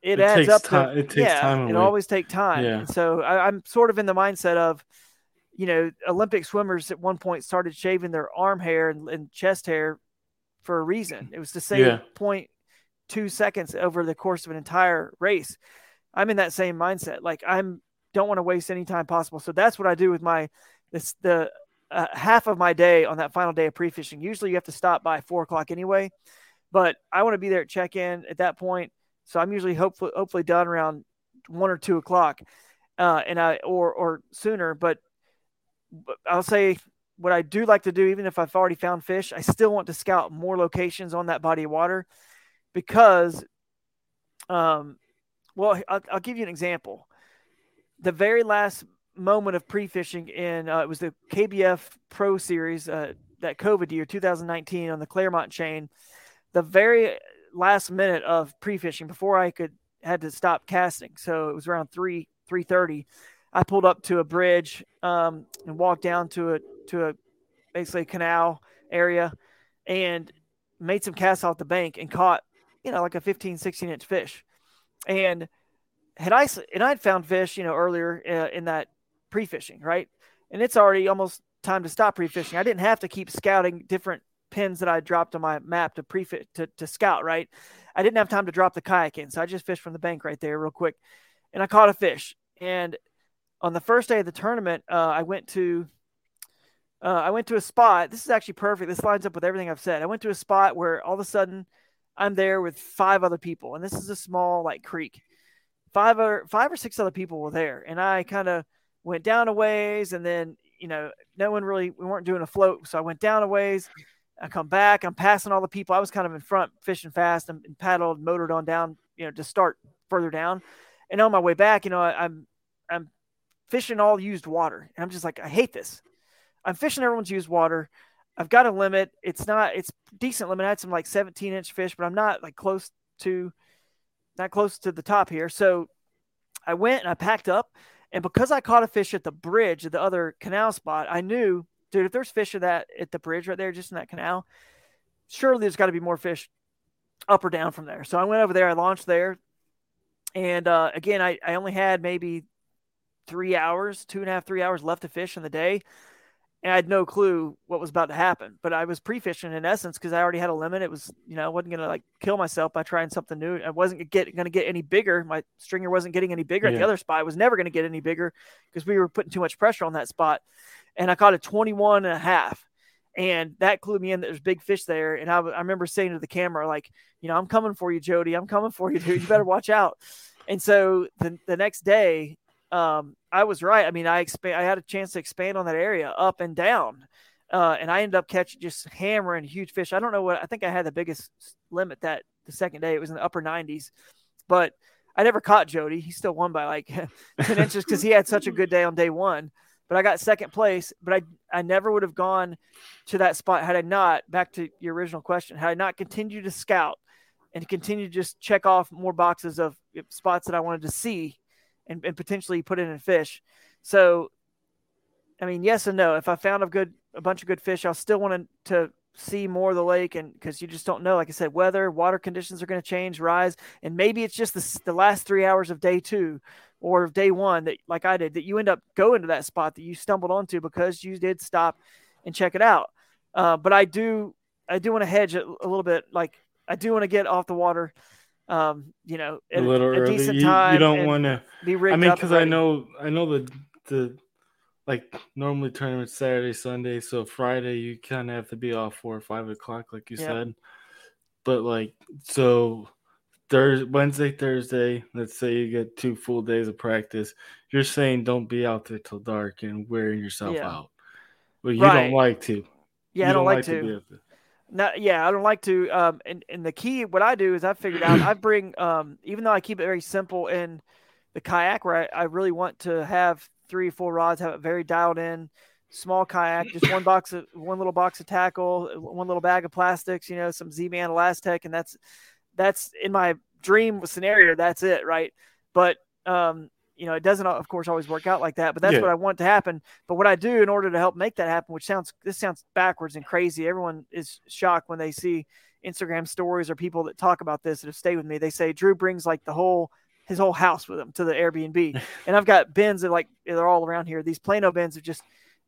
It, It adds up to it takes yeah, time it always take time. Yeah. And so I, I'm sort of in the mindset of, you know, Olympic swimmers at one point started shaving their arm hair and, and chest hair for a reason. It was to save Yeah. point two seconds over the course of an entire race. I'm in that same mindset. Like I'm don't want to waste any time possible. So that's what I do with my this the uh, half of my day on that final day of pre-fishing. Usually you have to stop by four o'clock anyway, but I want to be there at check-in at that point. So I'm usually hopefully hopefully done around one or two o'clock, uh, and I or or sooner. But, but I'll say what I do like to do, even if I've already found fish, I still want to scout more locations on that body of water because, um, well, I'll, I'll give you an example. The very last moment of pre-fishing in uh, it was the KBF Pro Series uh, that COVID year 2019 on the Clermont chain. The very last minute of pre-fishing before I could had to stop casting, so it was around three three thirty. I pulled up to a bridge um, and walked down to a to a basically a canal area and made some casts off the bank and caught you know like a 15 16 inch fish and had I and I'd found fish you know earlier uh, in that pre-fishing right and it's already almost time to stop pre-fishing I didn't have to keep scouting different pins that I dropped on my map to pre to, to scout right I didn't have time to drop the kayak in so I just fished from the bank right there real quick and I caught a fish and on the first day of the tournament uh, I went to uh, I went to a spot. This is actually perfect. This lines up with everything I've said. I went to a spot where all of a sudden I'm there with five other people, and this is a small like creek. Five or five or six other people were there, and I kind of went down a ways, and then you know no one really we weren't doing a float, so I went down a ways. I come back, I'm passing all the people. I was kind of in front, fishing fast, and, and paddled, motored on down, you know, to start further down. And on my way back, you know, I, I'm I'm fishing all used water, and I'm just like, I hate this. I'm fishing everyone's used water. I've got a limit. It's not. It's decent limit. I had some like 17 inch fish, but I'm not like close to, not close to the top here. So I went and I packed up, and because I caught a fish at the bridge at the other canal spot, I knew, dude, if there's fish at that at the bridge right there, just in that canal, surely there's got to be more fish up or down from there. So I went over there. I launched there, and uh, again, I I only had maybe three hours, two and a half, three hours left to fish in the day and I had no clue what was about to happen. But I was pre-fishing in essence because I already had a limit. It was, you know, I wasn't gonna like kill myself by trying something new. I wasn't get gonna get any bigger. My stringer wasn't getting any bigger at the other spot. It was never gonna get any bigger because we were putting too much pressure on that spot. And I caught a 21 and a half. And that clued me in that there's big fish there. And I, I remember saying to the camera, like, you know, I'm coming for you, Jody. I'm coming for you, dude. You better watch out. And so the, the next day, um, I was right. I mean, I expand, I had a chance to expand on that area up and down. Uh, and I ended up catching just hammering huge fish. I don't know what I think I had the biggest limit that the second day. It was in the upper 90s, but I never caught Jody. He still won by like 10 inches because he had such a good day on day one. But I got second place. But I I never would have gone to that spot had I not. Back to your original question, had I not continued to scout and continue to just check off more boxes of spots that I wanted to see and, and potentially put it in fish. So, I mean, yes and no. If I found a good, a bunch of good fish, I'll still want to see more of the lake, and because you just don't know. Like I said, weather, water conditions are going to change, rise, and maybe it's just the, the last three hours of day two or day one that, like I did, that you end up going to that spot that you stumbled onto because you did stop and check it out. Uh, but I do, I do want to hedge it a little bit. Like I do want to get off the water um, you know, a at little a early. decent You, time. you don't want to. be rigged I mean, because I know, I know the the like normally tournaments Saturday, Sunday, so Friday you kind of have to be off four or five o'clock, like you Yep. said. But like, so Thursday, Wednesday, Thursday. Let's say you get two full days of practice. You're saying don't be out there till dark and wearing yourself Yeah. out. Well, you Right. don't like to. Yeah, You I don't, like, be to. there. No, yeah, I don't like to. Um, and, and the key, what I do is I figured out I bring, um, even though I keep it very simple in the kayak, where I, I really want to have three or four rods, have it very dialed in, small kayak, just one box of one little box of tackle, one little bag of plastics, you know, some Z-Man ElaZtech, and that's that's in my dream scenario. That's it, right? But um, you know, it doesn't, of course, always work out like that. But that's Yeah. what I want to happen. But what I do in order to help make that happen, which sounds this sounds backwards and crazy. Everyone is shocked when they see Instagram stories or people that talk about this that have stayed with me. They say Drew brings like the whole his whole house with him to the Airbnb, and I've got bins that like they're all around here. These Plano bins of just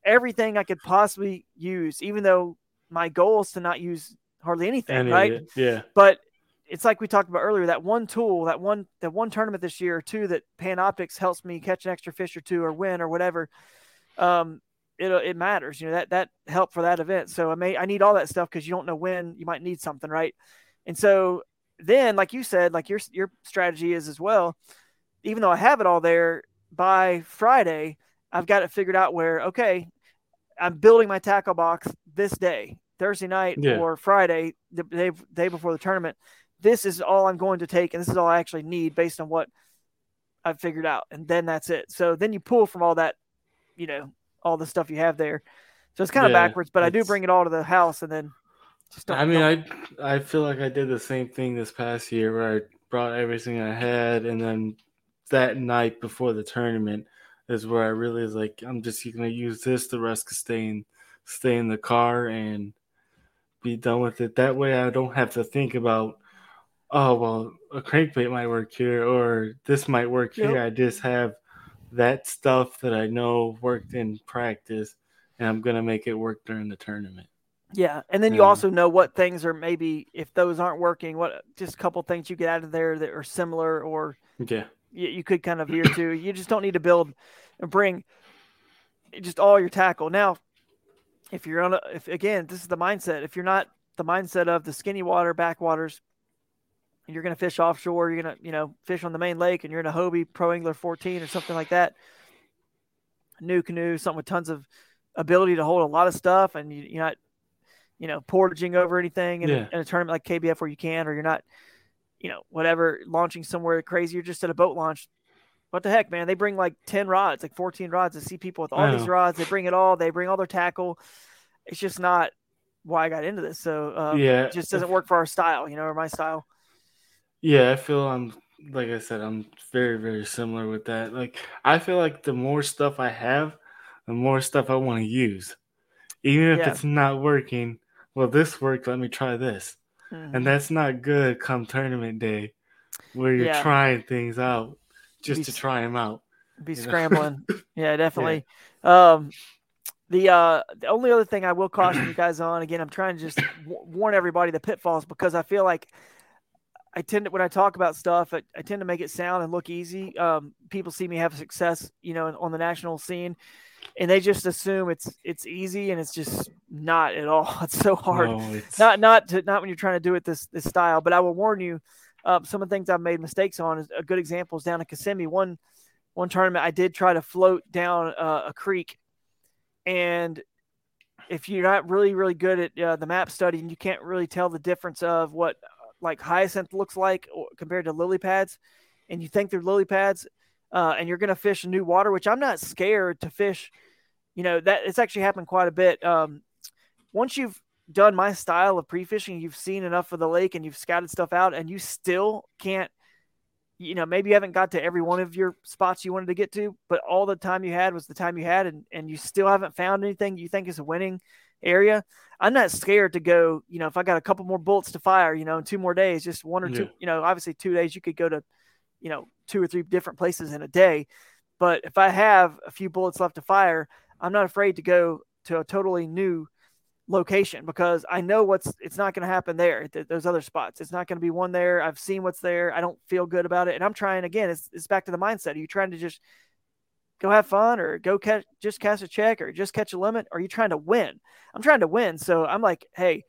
everything I could possibly use, even though my goal is to not use hardly anything, Any right? Yeah. But it's like we talked about earlier that one tool, that one that one tournament this year or two that Panoptix helps me catch an extra fish or two or win or whatever. Um, it it matters, you know that that help for that event. So I may I need all that stuff because you don't know when you might need something, right? And so then, like you said, like your your strategy is as well. Even though I have it all there by Friday, I've got it figured out where okay, I'm building my tackle box this day, Thursday night Yeah. or Friday, the day day before the tournament. This is all I'm going to take, and this is all I actually need based on what I've figured out, and then that's it. So then you pull from all that, you know, all the stuff you have there. So it's kind of Yeah, backwards, but I do bring it all to the house, and then just don't, I mean, I I feel like I did the same thing this past year where I brought everything I had, and then that night before the tournament is where I really was like, I'm just gonna use this. The rest can stay in stay in the car and be done with it. That way, I don't have to think about, oh well, a crankbait might work here or this might work Yep. here. I just have that stuff that I know worked in practice, and I'm gonna make it work during the tournament. Yeah, and then you Yeah. also know what things are maybe if those aren't working, what just a couple things you get out of there that are similar, or Yeah. you, you could kind of veer to. You just don't need to build and bring just all your tackle. Now, if you're on a, if again, this is the mindset. If you're not the mindset of the skinny water backwaters, you're going to fish offshore, you're going to you know fish on the main lake, and you're in a Hobie Pro Angler 14 or something like that, new canoe, something with tons of ability to hold a lot of stuff, and you, you're not you know, portaging over anything in, Yeah. a, in a tournament like KBF where you can, or you're not, you know, whatever, launching somewhere crazy. You're just at a boat launch. What the heck, man? They bring like 10 rods, like 14 rods. I see people with all these rods. They bring it all. They bring all their tackle. It's just not why I got into this. So um, Yeah, it just doesn't work for our style, you know, or my style. Yeah, I feel I'm like I said, I'm very, very similar with that. Like I feel like the more stuff I have, the more stuff I want to use. Even if Yeah. it's not working, well, this worked, let me try this. Mhm. And that's not good come tournament day where you're Yeah. trying things out just Be to try them out. be scrambling. yeah, definitely. Um, the uh, the only other thing I will caution you guys on again, I'm trying to just w- warn everybody the pitfalls because I feel like I tend to when I talk about stuff, I, I tend to make it sound and look easy. Um, people see me have success, you know, on the national scene, and they just assume it's it's easy, and it's just not at all. It's so hard No, it's, not not to, not when you're trying to do it this this style. But I will warn you, uh, some of the things I've made mistakes on is a good example is down in Kissimmee. One one tournament I did try to float down uh, a creek, and if you're not really really good at uh, the map study and you can't really tell the difference of what like hyacinth looks like compared to lily pads, and you think they're lily pads, uh, and you're going to fish new water, which I'm not scared to fish. You know that it's actually happened quite a bit. Um, once you've done my style of pre-fishing, you've seen enough of the lake and you've scouted stuff out, and you still can't. You know, maybe you haven't got to every one of your spots you wanted to get to, but all the time you had was the time you had, and, and you still haven't found anything you think is winning area. I'm not scared to go. You know, if I got a couple more bullets to fire, you know, in two more days, just one or two. You know, obviously two days you could go to, you know, two or three different places in a day. But if I have a few bullets left to fire, I'm not afraid to go to a totally new location because I know what's it's not going to happen there th- those other spots. It's not going to be one there. I've seen what's there. I don't feel good about it, and I'm trying again. It's it's back to the mindset. Are you trying to just go have fun, or go catch just cast a check, or just catch a limit? Are you trying to win? I'm trying to win. So I'm like, hey,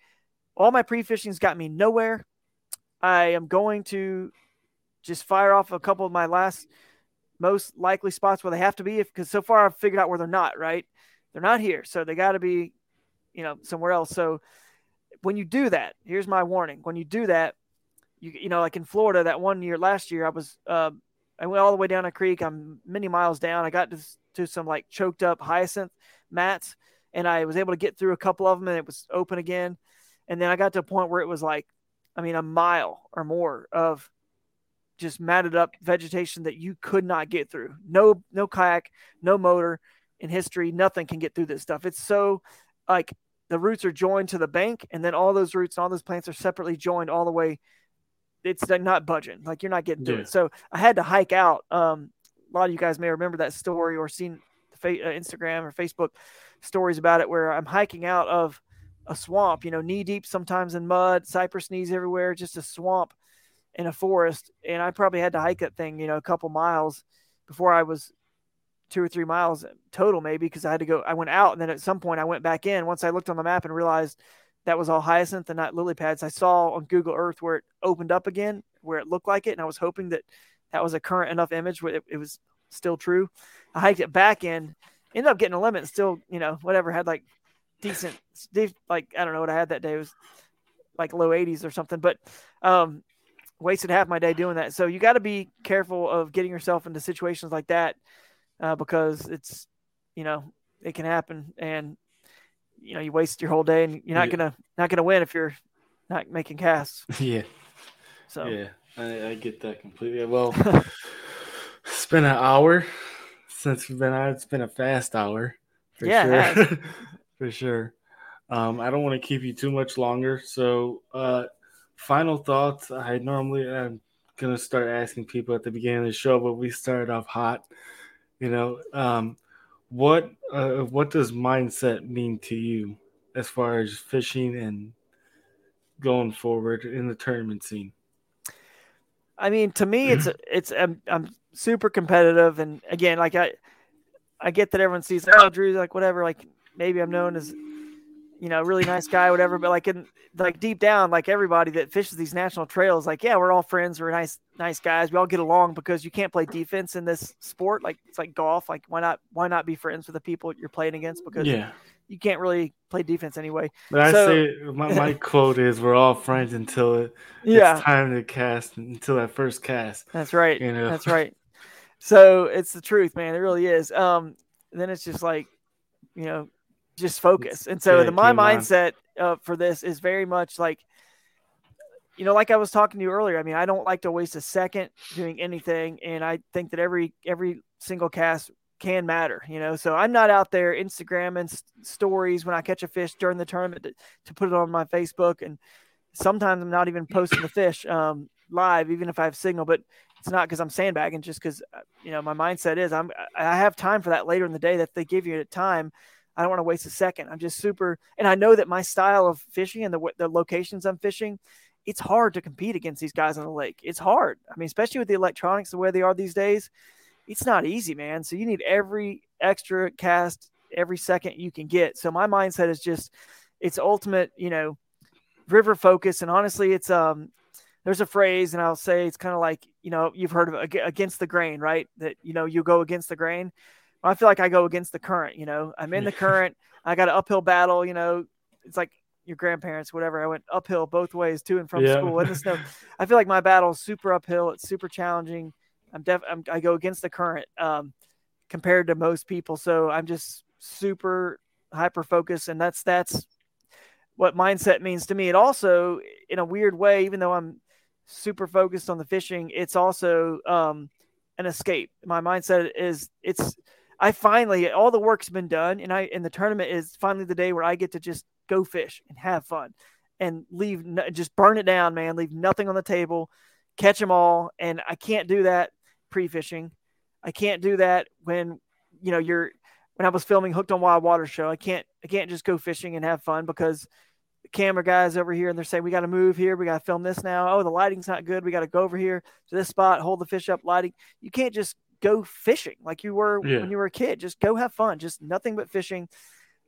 all my pre fishing's got me nowhere. I am going to just fire off a couple of my last most likely spots where they have to be because so far I've figured out where they're not, right? They're not here. So they got to be, you know, somewhere else. So when you do that, here's my warning. When you do that, you, you know, like in Florida, that one year, last year, I was, uh, I went all the way down a creek. I'm many miles down. I got to, to some like choked up hyacinth mats and I was able to get through a couple of them and it was open again. And then I got to a point where it was like, I mean, a mile or more of just matted up vegetation that you could not get through. No, no kayak, no motor in history. Nothing can get through this stuff. It's so like the roots are joined to the bank, and then all those roots and all those plants are separately joined all the way. It's like not budging, like you're not getting to Yeah. it. So I had to hike out. Um, a lot of you guys may remember that story or seen the fa- uh, Instagram or Facebook stories about it, where I'm hiking out of a swamp, you know, knee deep sometimes in mud, cypress knees everywhere, just a swamp in a forest. And I probably had to hike that thing, you know, a couple miles before I was two or three miles total, maybe because I had to go. I went out and then at some point I went back in. Once I looked on the map and realized that was all hyacinth and not lily pads, I saw on Google Earth where it opened up again, where it looked like it. And I was hoping that that was a current enough image where it, it was still true. I hiked it back in, ended up getting a limit, still, you know, whatever, had like decent, like, I don't know what I had that day. It was like low 80s or something, but um, wasted half my day doing that. So you got to be careful of getting yourself into situations like that uh, because it's, you know, it can happen and, you know, you waste your whole day and you're not Yeah. to, not to win if you're not making casts. Yeah. So Yeah, I, I get that completely. Well, it's been an hour since we've been out. It's been a fast hour. For Yeah, sure. for sure. Um, I don't want to keep you too much longer. So, uh, final thoughts. I normally I'm gonna start asking people at the beginning of the show, but we started off hot. You know, um, what uh, what does mindset mean to you as far as fishing and going forward in the tournament scene? I mean, to me, it's it's I'm, I'm super competitive, and again, like I, I get that everyone sees, oh, Drew's like whatever, like maybe I'm known as, you know, really nice guy, whatever, but like in like deep down, like everybody that fishes these national trails, like yeah, we're all friends, we're nice nice guys, we all get along because you can't play defense in this sport, like it's like golf, like why not why not be friends with the people you're playing against because Yeah. you can't really play defense anyway. But I say my, my quote is we're all friends until it, Yeah, it's time to cast until that first cast. That's right. You know? That's right. So it's the truth, man. It really is. Um, then it's just like, you know, just focus. And so the my mindset uh, for this is very much like, you know, like I was talking to you earlier. I mean, I don't like to waste a second doing anything, and I think that every every single cast can matter. You know, so I'm not out there Instagramming s- stories when I catch a fish during the tournament to, to put it on my Facebook, and sometimes I'm not even posting the fish um, live, even if I have signal. But it's not because I'm sandbagging, just because you know my mindset is I'm I have time for that later in the day that they give you at time. I don't want to waste a second. I'm just super, and I know that my style of fishing and the the locations I'm fishing, it's hard to compete against these guys on the lake. It's hard. I mean, especially with the electronics the way they are these days, it's not easy, man. So you need every extra cast every second you can get. So my mindset is just it's ultimate, you know, river focus. And honestly, it's um there's a phrase, and I'll say it's kind of like you know you've heard of against the grain, right? That you know you go against the grain. I feel like I go against the current. You know, I'm in the current. I got an uphill battle. You know, it's like your grandparents, whatever. I went uphill both ways to and from Yeah. school in the snow. I feel like my battle is super uphill. It's super challenging. I'm def. I'm, I go against the current um, compared to most people. So I'm just super hyper focused, and that's that's what mindset means to me. It also, in a weird way, even though I'm super focused on the fishing, it's also um, an escape. My mindset is it's I finally all the work's been done, and I and the tournament is finally the day where I get to just go fish and have fun and leave just burn it down, man. Leave nothing on the table, catch them all, and I can't do that pre-fishing. I can't do that when you know you're when I was filming Hooked on Wild Water show. I can't I can't just go fishing and have fun because the camera guys over here and they're saying we got to move here, we got to film this now. Oh, the lighting's not good. We got to go over here to this spot, hold the fish up, lighting. You can't just go fishing like you were Yeah. when you were a kid. Just go have fun. Just nothing but fishing,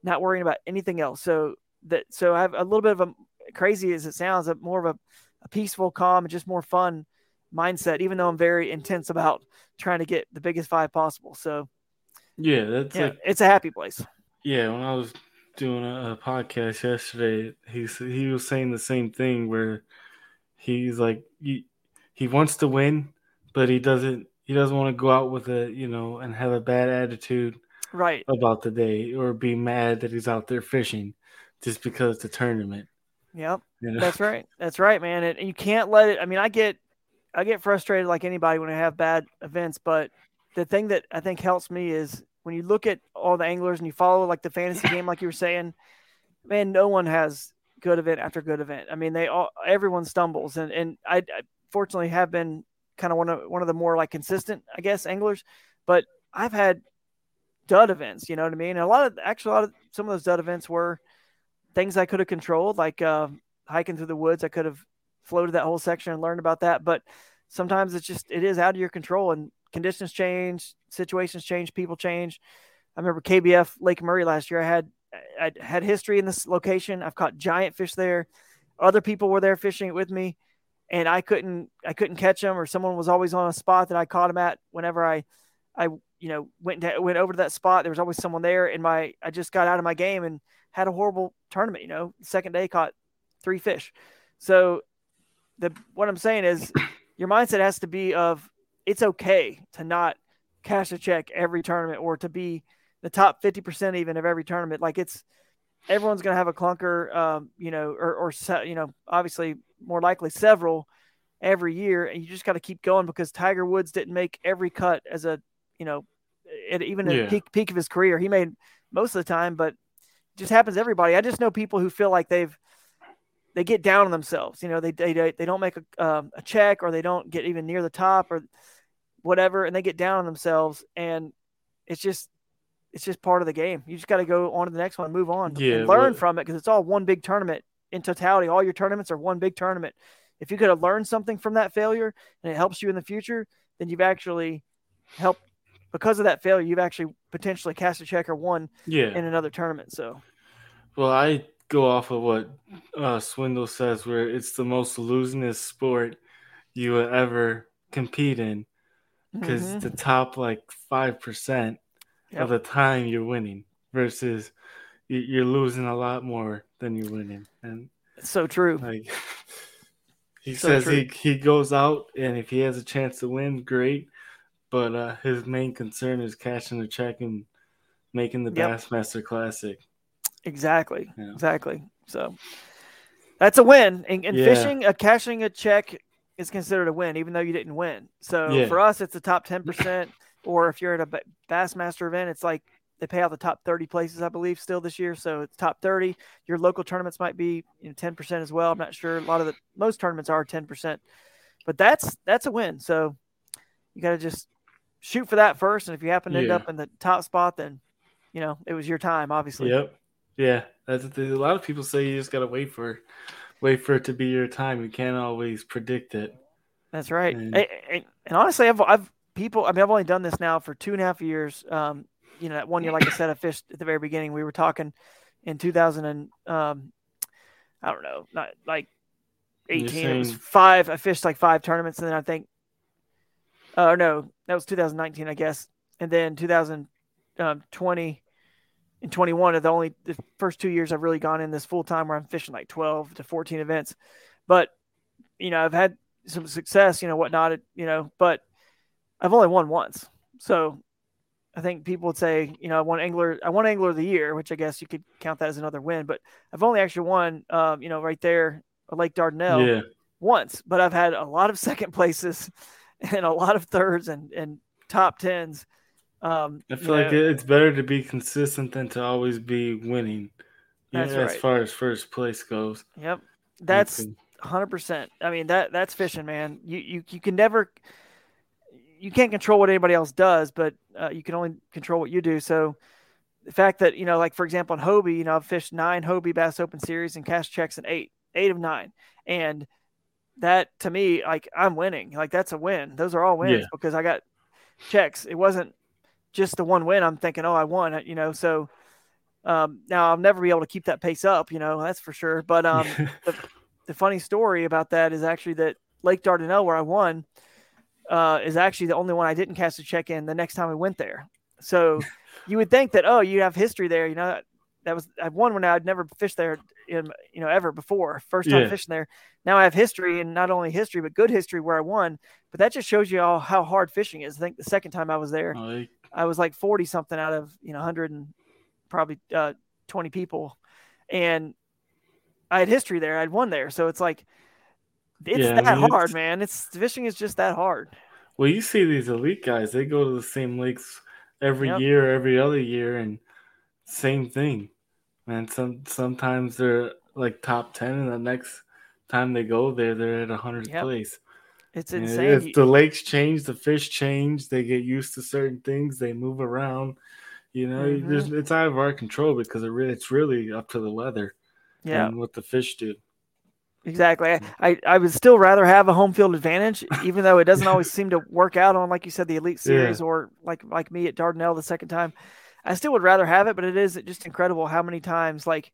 not worrying about anything else. So that so I have a little bit of a crazy as it sounds, a more of a, a peaceful, calm, and just more fun mindset. Even though I'm very intense about trying to get the biggest five possible. So Yeah, that's yeah, like it's a happy place. yeah. When I was doing a, a podcast yesterday, he he was saying the same thing where he's like he, he wants to win, but he doesn't he doesn't want to go out with a you know and have a bad attitude Right. about the day or be mad that he's out there fishing just because it's a tournament. Yep. You know? That's right. That's right, man. And you can't let it. I mean, I get, I get frustrated like anybody when I have bad events. But the thing that I think helps me is when you look at all the anglers and you follow like the fantasy game, like you were saying, man, no one has good event after good event. I mean, they all everyone stumbles, and and I, I fortunately have been kind of one of one of the more like consistent, I guess, anglers. But I've had dud events, you know what I mean? And a lot of actually a lot of some of those dud events were things I could have controlled, like uh, hiking through the woods. I could have floated that whole section and learned about that. But sometimes it's just it is out of your control, and conditions change, situations change, people change. I remember KBF Lake Murray last year. I had I had history in this location. I've caught giant fish there. Other people were there fishing it with me, and I couldn't I couldn't catch them, or someone was always on a spot that I caught them at. Whenever I I you know went to, went over to that spot, there was always someone there, and my I just got out of my game and had a horrible tournament. You know, second day caught three fish. So the what I'm saying is your mindset has to be of it's okay to not cash a check every tournament or to be the top 50% even of every tournament. Like it's everyone's going to have a clunker, um, you know, or, or, you know, obviously more likely several every year. And you just got to keep going because Tiger Woods didn't make every cut as a, you know, at, even at yeah. peak, peak of his career. He made most of the time, but just happens to everybody. I just know people who feel like they've, they get down on themselves. You know, they, they, they don't make a, um, a check or they don't get even near the top or whatever. And they get down on themselves and it's just, it's just part of the game. You just got to go on to the next one, move on, yeah, and learn from it because it's all one big tournament in totality. All your tournaments are one big tournament. If you could have learned something from that failure and it helps you in the future, then you've actually helped because of that failure. You've actually potentially cast a check or won yeah. in another tournament. So, well, I go off of what uh, Swindle says, where it's the most losingest sport you will ever compete in because mm-hmm. the top like five percent yep. of the time you're winning versus you're losing a lot more than you're winning. And it's so true. Like he so says, true. he he goes out and if he has a chance to win, great. But uh, his main concern is cashing the check and making the yep. Bassmaster Classic. Exactly. Yeah. Exactly. So that's a win. And, in yeah. fishing, a cashing a check is considered a win, even though you didn't win. So yeah. for us, it's the top ten percent or if you're at a Bassmaster event, it's like they pay out the top 30 places, I believe, still this year. So it's top 30. Your local tournaments might be you know 10% as well. I'm not sure. A lot of the most tournaments are 10%, but that's that's a win. So you got to just shoot for that first, and if you happen to end up in the top spot, then you know it was your time, obviously. Yep. Yeah, that's a lot of people say you just got to wait for wait for it to be your time. You can't always predict it. That's right. And, and, and honestly, I've I've people, I mean, I've only done this now for two and a half years. Um, you know, that one year, like I said, I fished at the very beginning. We were talking in 2000 and, um, I don't know, not like 18. It was five. I fished like five tournaments, and then I think, uh, no, that was 2019, I guess. And then 2020 and 21 are the only the first two years I've really gone in this full time where I'm fishing like 12 to 14 events. But you know, I've had some success, you know, whatnot, you know, but I've only won once. So I think people would say, you know, I won angler, I won angler of the year, which I guess you could count that as another win. But I've only actually won, um, you know, right there, Lake Dardanelle, yeah. once. But I've had a lot of second places and a lot of thirds and and top tens. Um, I feel like know, it's better to be consistent than to always be winning. That's know, right. As far as first place goes. Yep, that's hundred percent. I mean that that's fishing, man. You you you can never you can't control what anybody else does, but uh, you can only control what you do. So the fact that you know, like for example, in Hobie, you know, I've fished nine Hobie Bass Open Series and cash checks in eight, eight of nine, and that to me, like I'm winning. Like that's a win. Those are all wins yeah. because I got checks. It wasn't just the one win. I'm thinking, oh, I won. You know, so um, now I'll never be able to keep that pace up. You know, that's for sure. But um, the, the funny story about that is actually that Lake Dardanelle, where I won uh, is actually the only one I didn't cast a check in the next time we went there. So you would think that oh, you have history there. You know that was I've won when I'd never fished there in you know ever before. First time yeah. fishing there. Now I have history and not only history but good history where I won. But that just shows you all how hard fishing is. I think the second time I was there, oh, I was like forty something out of you know hundred and probably uh, twenty people, and I had history there. I'd won there, so it's like it's yeah, that I mean, hard, it's... man. It's fishing is just that hard. Well, you see these elite guys; they go to the same lakes every yep. year, every other year, and same thing. Man, some sometimes they're like top ten, and the next time they go there, they're at a hundredth Yep. place. It's And insane. If the lakes change, the fish change. They get used to certain things. They move around. You know, Mhm. just, it's out of our control because it really, it's really up to the weather yeah. and what the fish do. Exactly. I, I, would still rather have a home field advantage, even though it doesn't always seem to work out on, like you said, the Elite Yeah. Series or like like me at Dardanelle the second time. I still would rather have it, but it is just incredible how many times like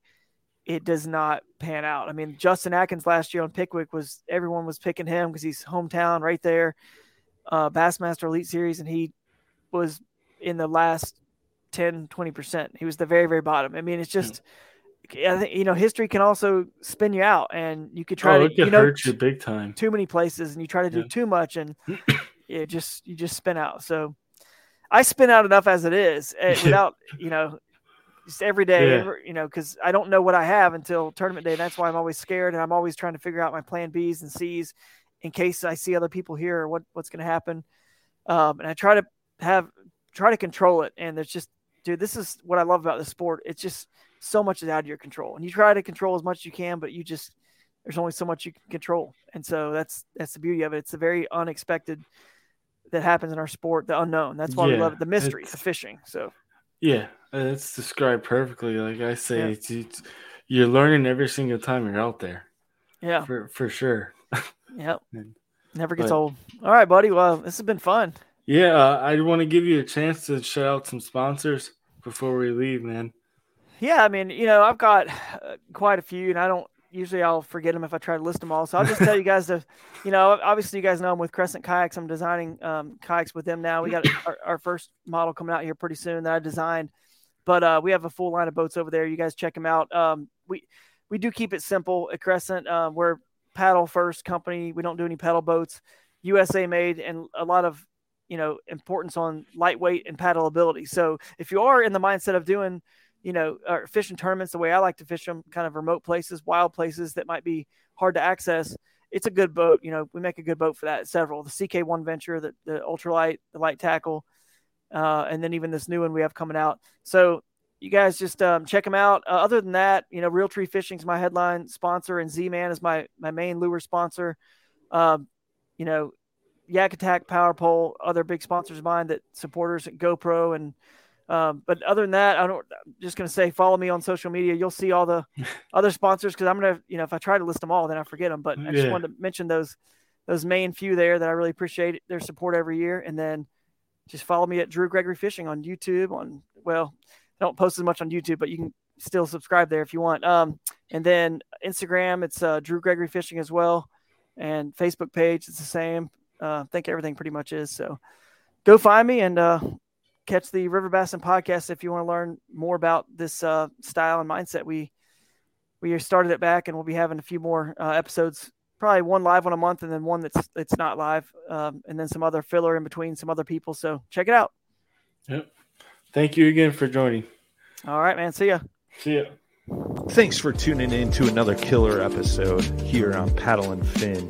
it does not pan out. I mean, Justin Atkins last year on Pickwick was everyone was picking him because he's hometown right there, uh, Bassmaster Elite Series, and he was in the last 10, 20%. He was the very, very bottom. I mean, it's just. I think you know history can also spin you out, and you could try oh, to you know hurt you big time. too many places and you try to do Yeah. too much and it just you just spin out so i spin out enough as it is eh, without you know just every day Yeah. every- you know because i don't know what i have until tournament day that's why i'm always scared and i'm always trying to figure out my plan b's and c's in case i see other people here or what, what's going to happen um, and i try to have try to control it and it's just dude this is what i love about the sport it's just so much is out of your control and you try to control as much as you can but you just there's only so much you can control and so that's that's the beauty of it it's a very unexpected that happens in our sport the unknown that's why we love it the mystery the fishing so Yeah, it's described perfectly. Like I say, Yeah. it's, it's you're learning every single time you're out there. yeah For for sure. yep And- never gets but- old all right buddy well this has been fun Yeah, uh, I want to give you a chance to shout out some sponsors before we leave, man. Yeah i mean you know i've got uh, quite a few and i don't usually i'll forget them if i try to list them all. So i'll just tell you guys to you know obviously you guys know i'm with crescent kayaks. I'm designing um, kayaks with them now. We got our, our first model coming out here pretty soon that i designed. But uh, we have a full line of boats over there. You guys check them out. Um, we we do keep it simple at crescent. Uh, we're paddle first company. We don't do any pedal boats. Usa made and a lot of you know importance on lightweight and paddleability. so if you are in the mindset of doing you know, or fishing tournaments the way I like to fish them, kind of remote places, wild places that might be hard to access. It's a good boat. You know, we make a good boat for that. Several, the CK1 Venture, the, the ultralight, the light tackle, uh, and then even this new one we have coming out. So you guys just um, check them out. Uh, other than that, you know, Realtree Fishing is my headline sponsor, and Z Man is my my main lure sponsor. Um, you know, Yak Attack, Power Pole, other big sponsors of mine that supporters at GoPro and um, but other than that, I don't. I'm just gonna say follow me on social media. You'll see all the other sponsors because I'm gonna, you know, if I try to list them all, then I forget them. But I just Yeah. wanted to mention those those main few there that I really appreciate their support every year. And then just follow me at Drew Gregory Fishing on YouTube. On well, I don't post as much on YouTube, but you can still subscribe there if you want. Um, and then Instagram, it's uh, Drew Gregory Fishing as well, and Facebook page, it's the same. Uh, I think everything pretty much is. So go find me and uh, catch the River Bassin podcast if you want to learn more about this uh, style and mindset. We we started it back, and we'll be having a few more uh, episodes. Probably one live one a month, and then one that's it's not live, um, and then some other filler in between some other people. So check it out. Yep. Thank you again for joining. All right, man. See ya. See ya. Thanks for tuning in to another killer episode here on Paddle and Fin.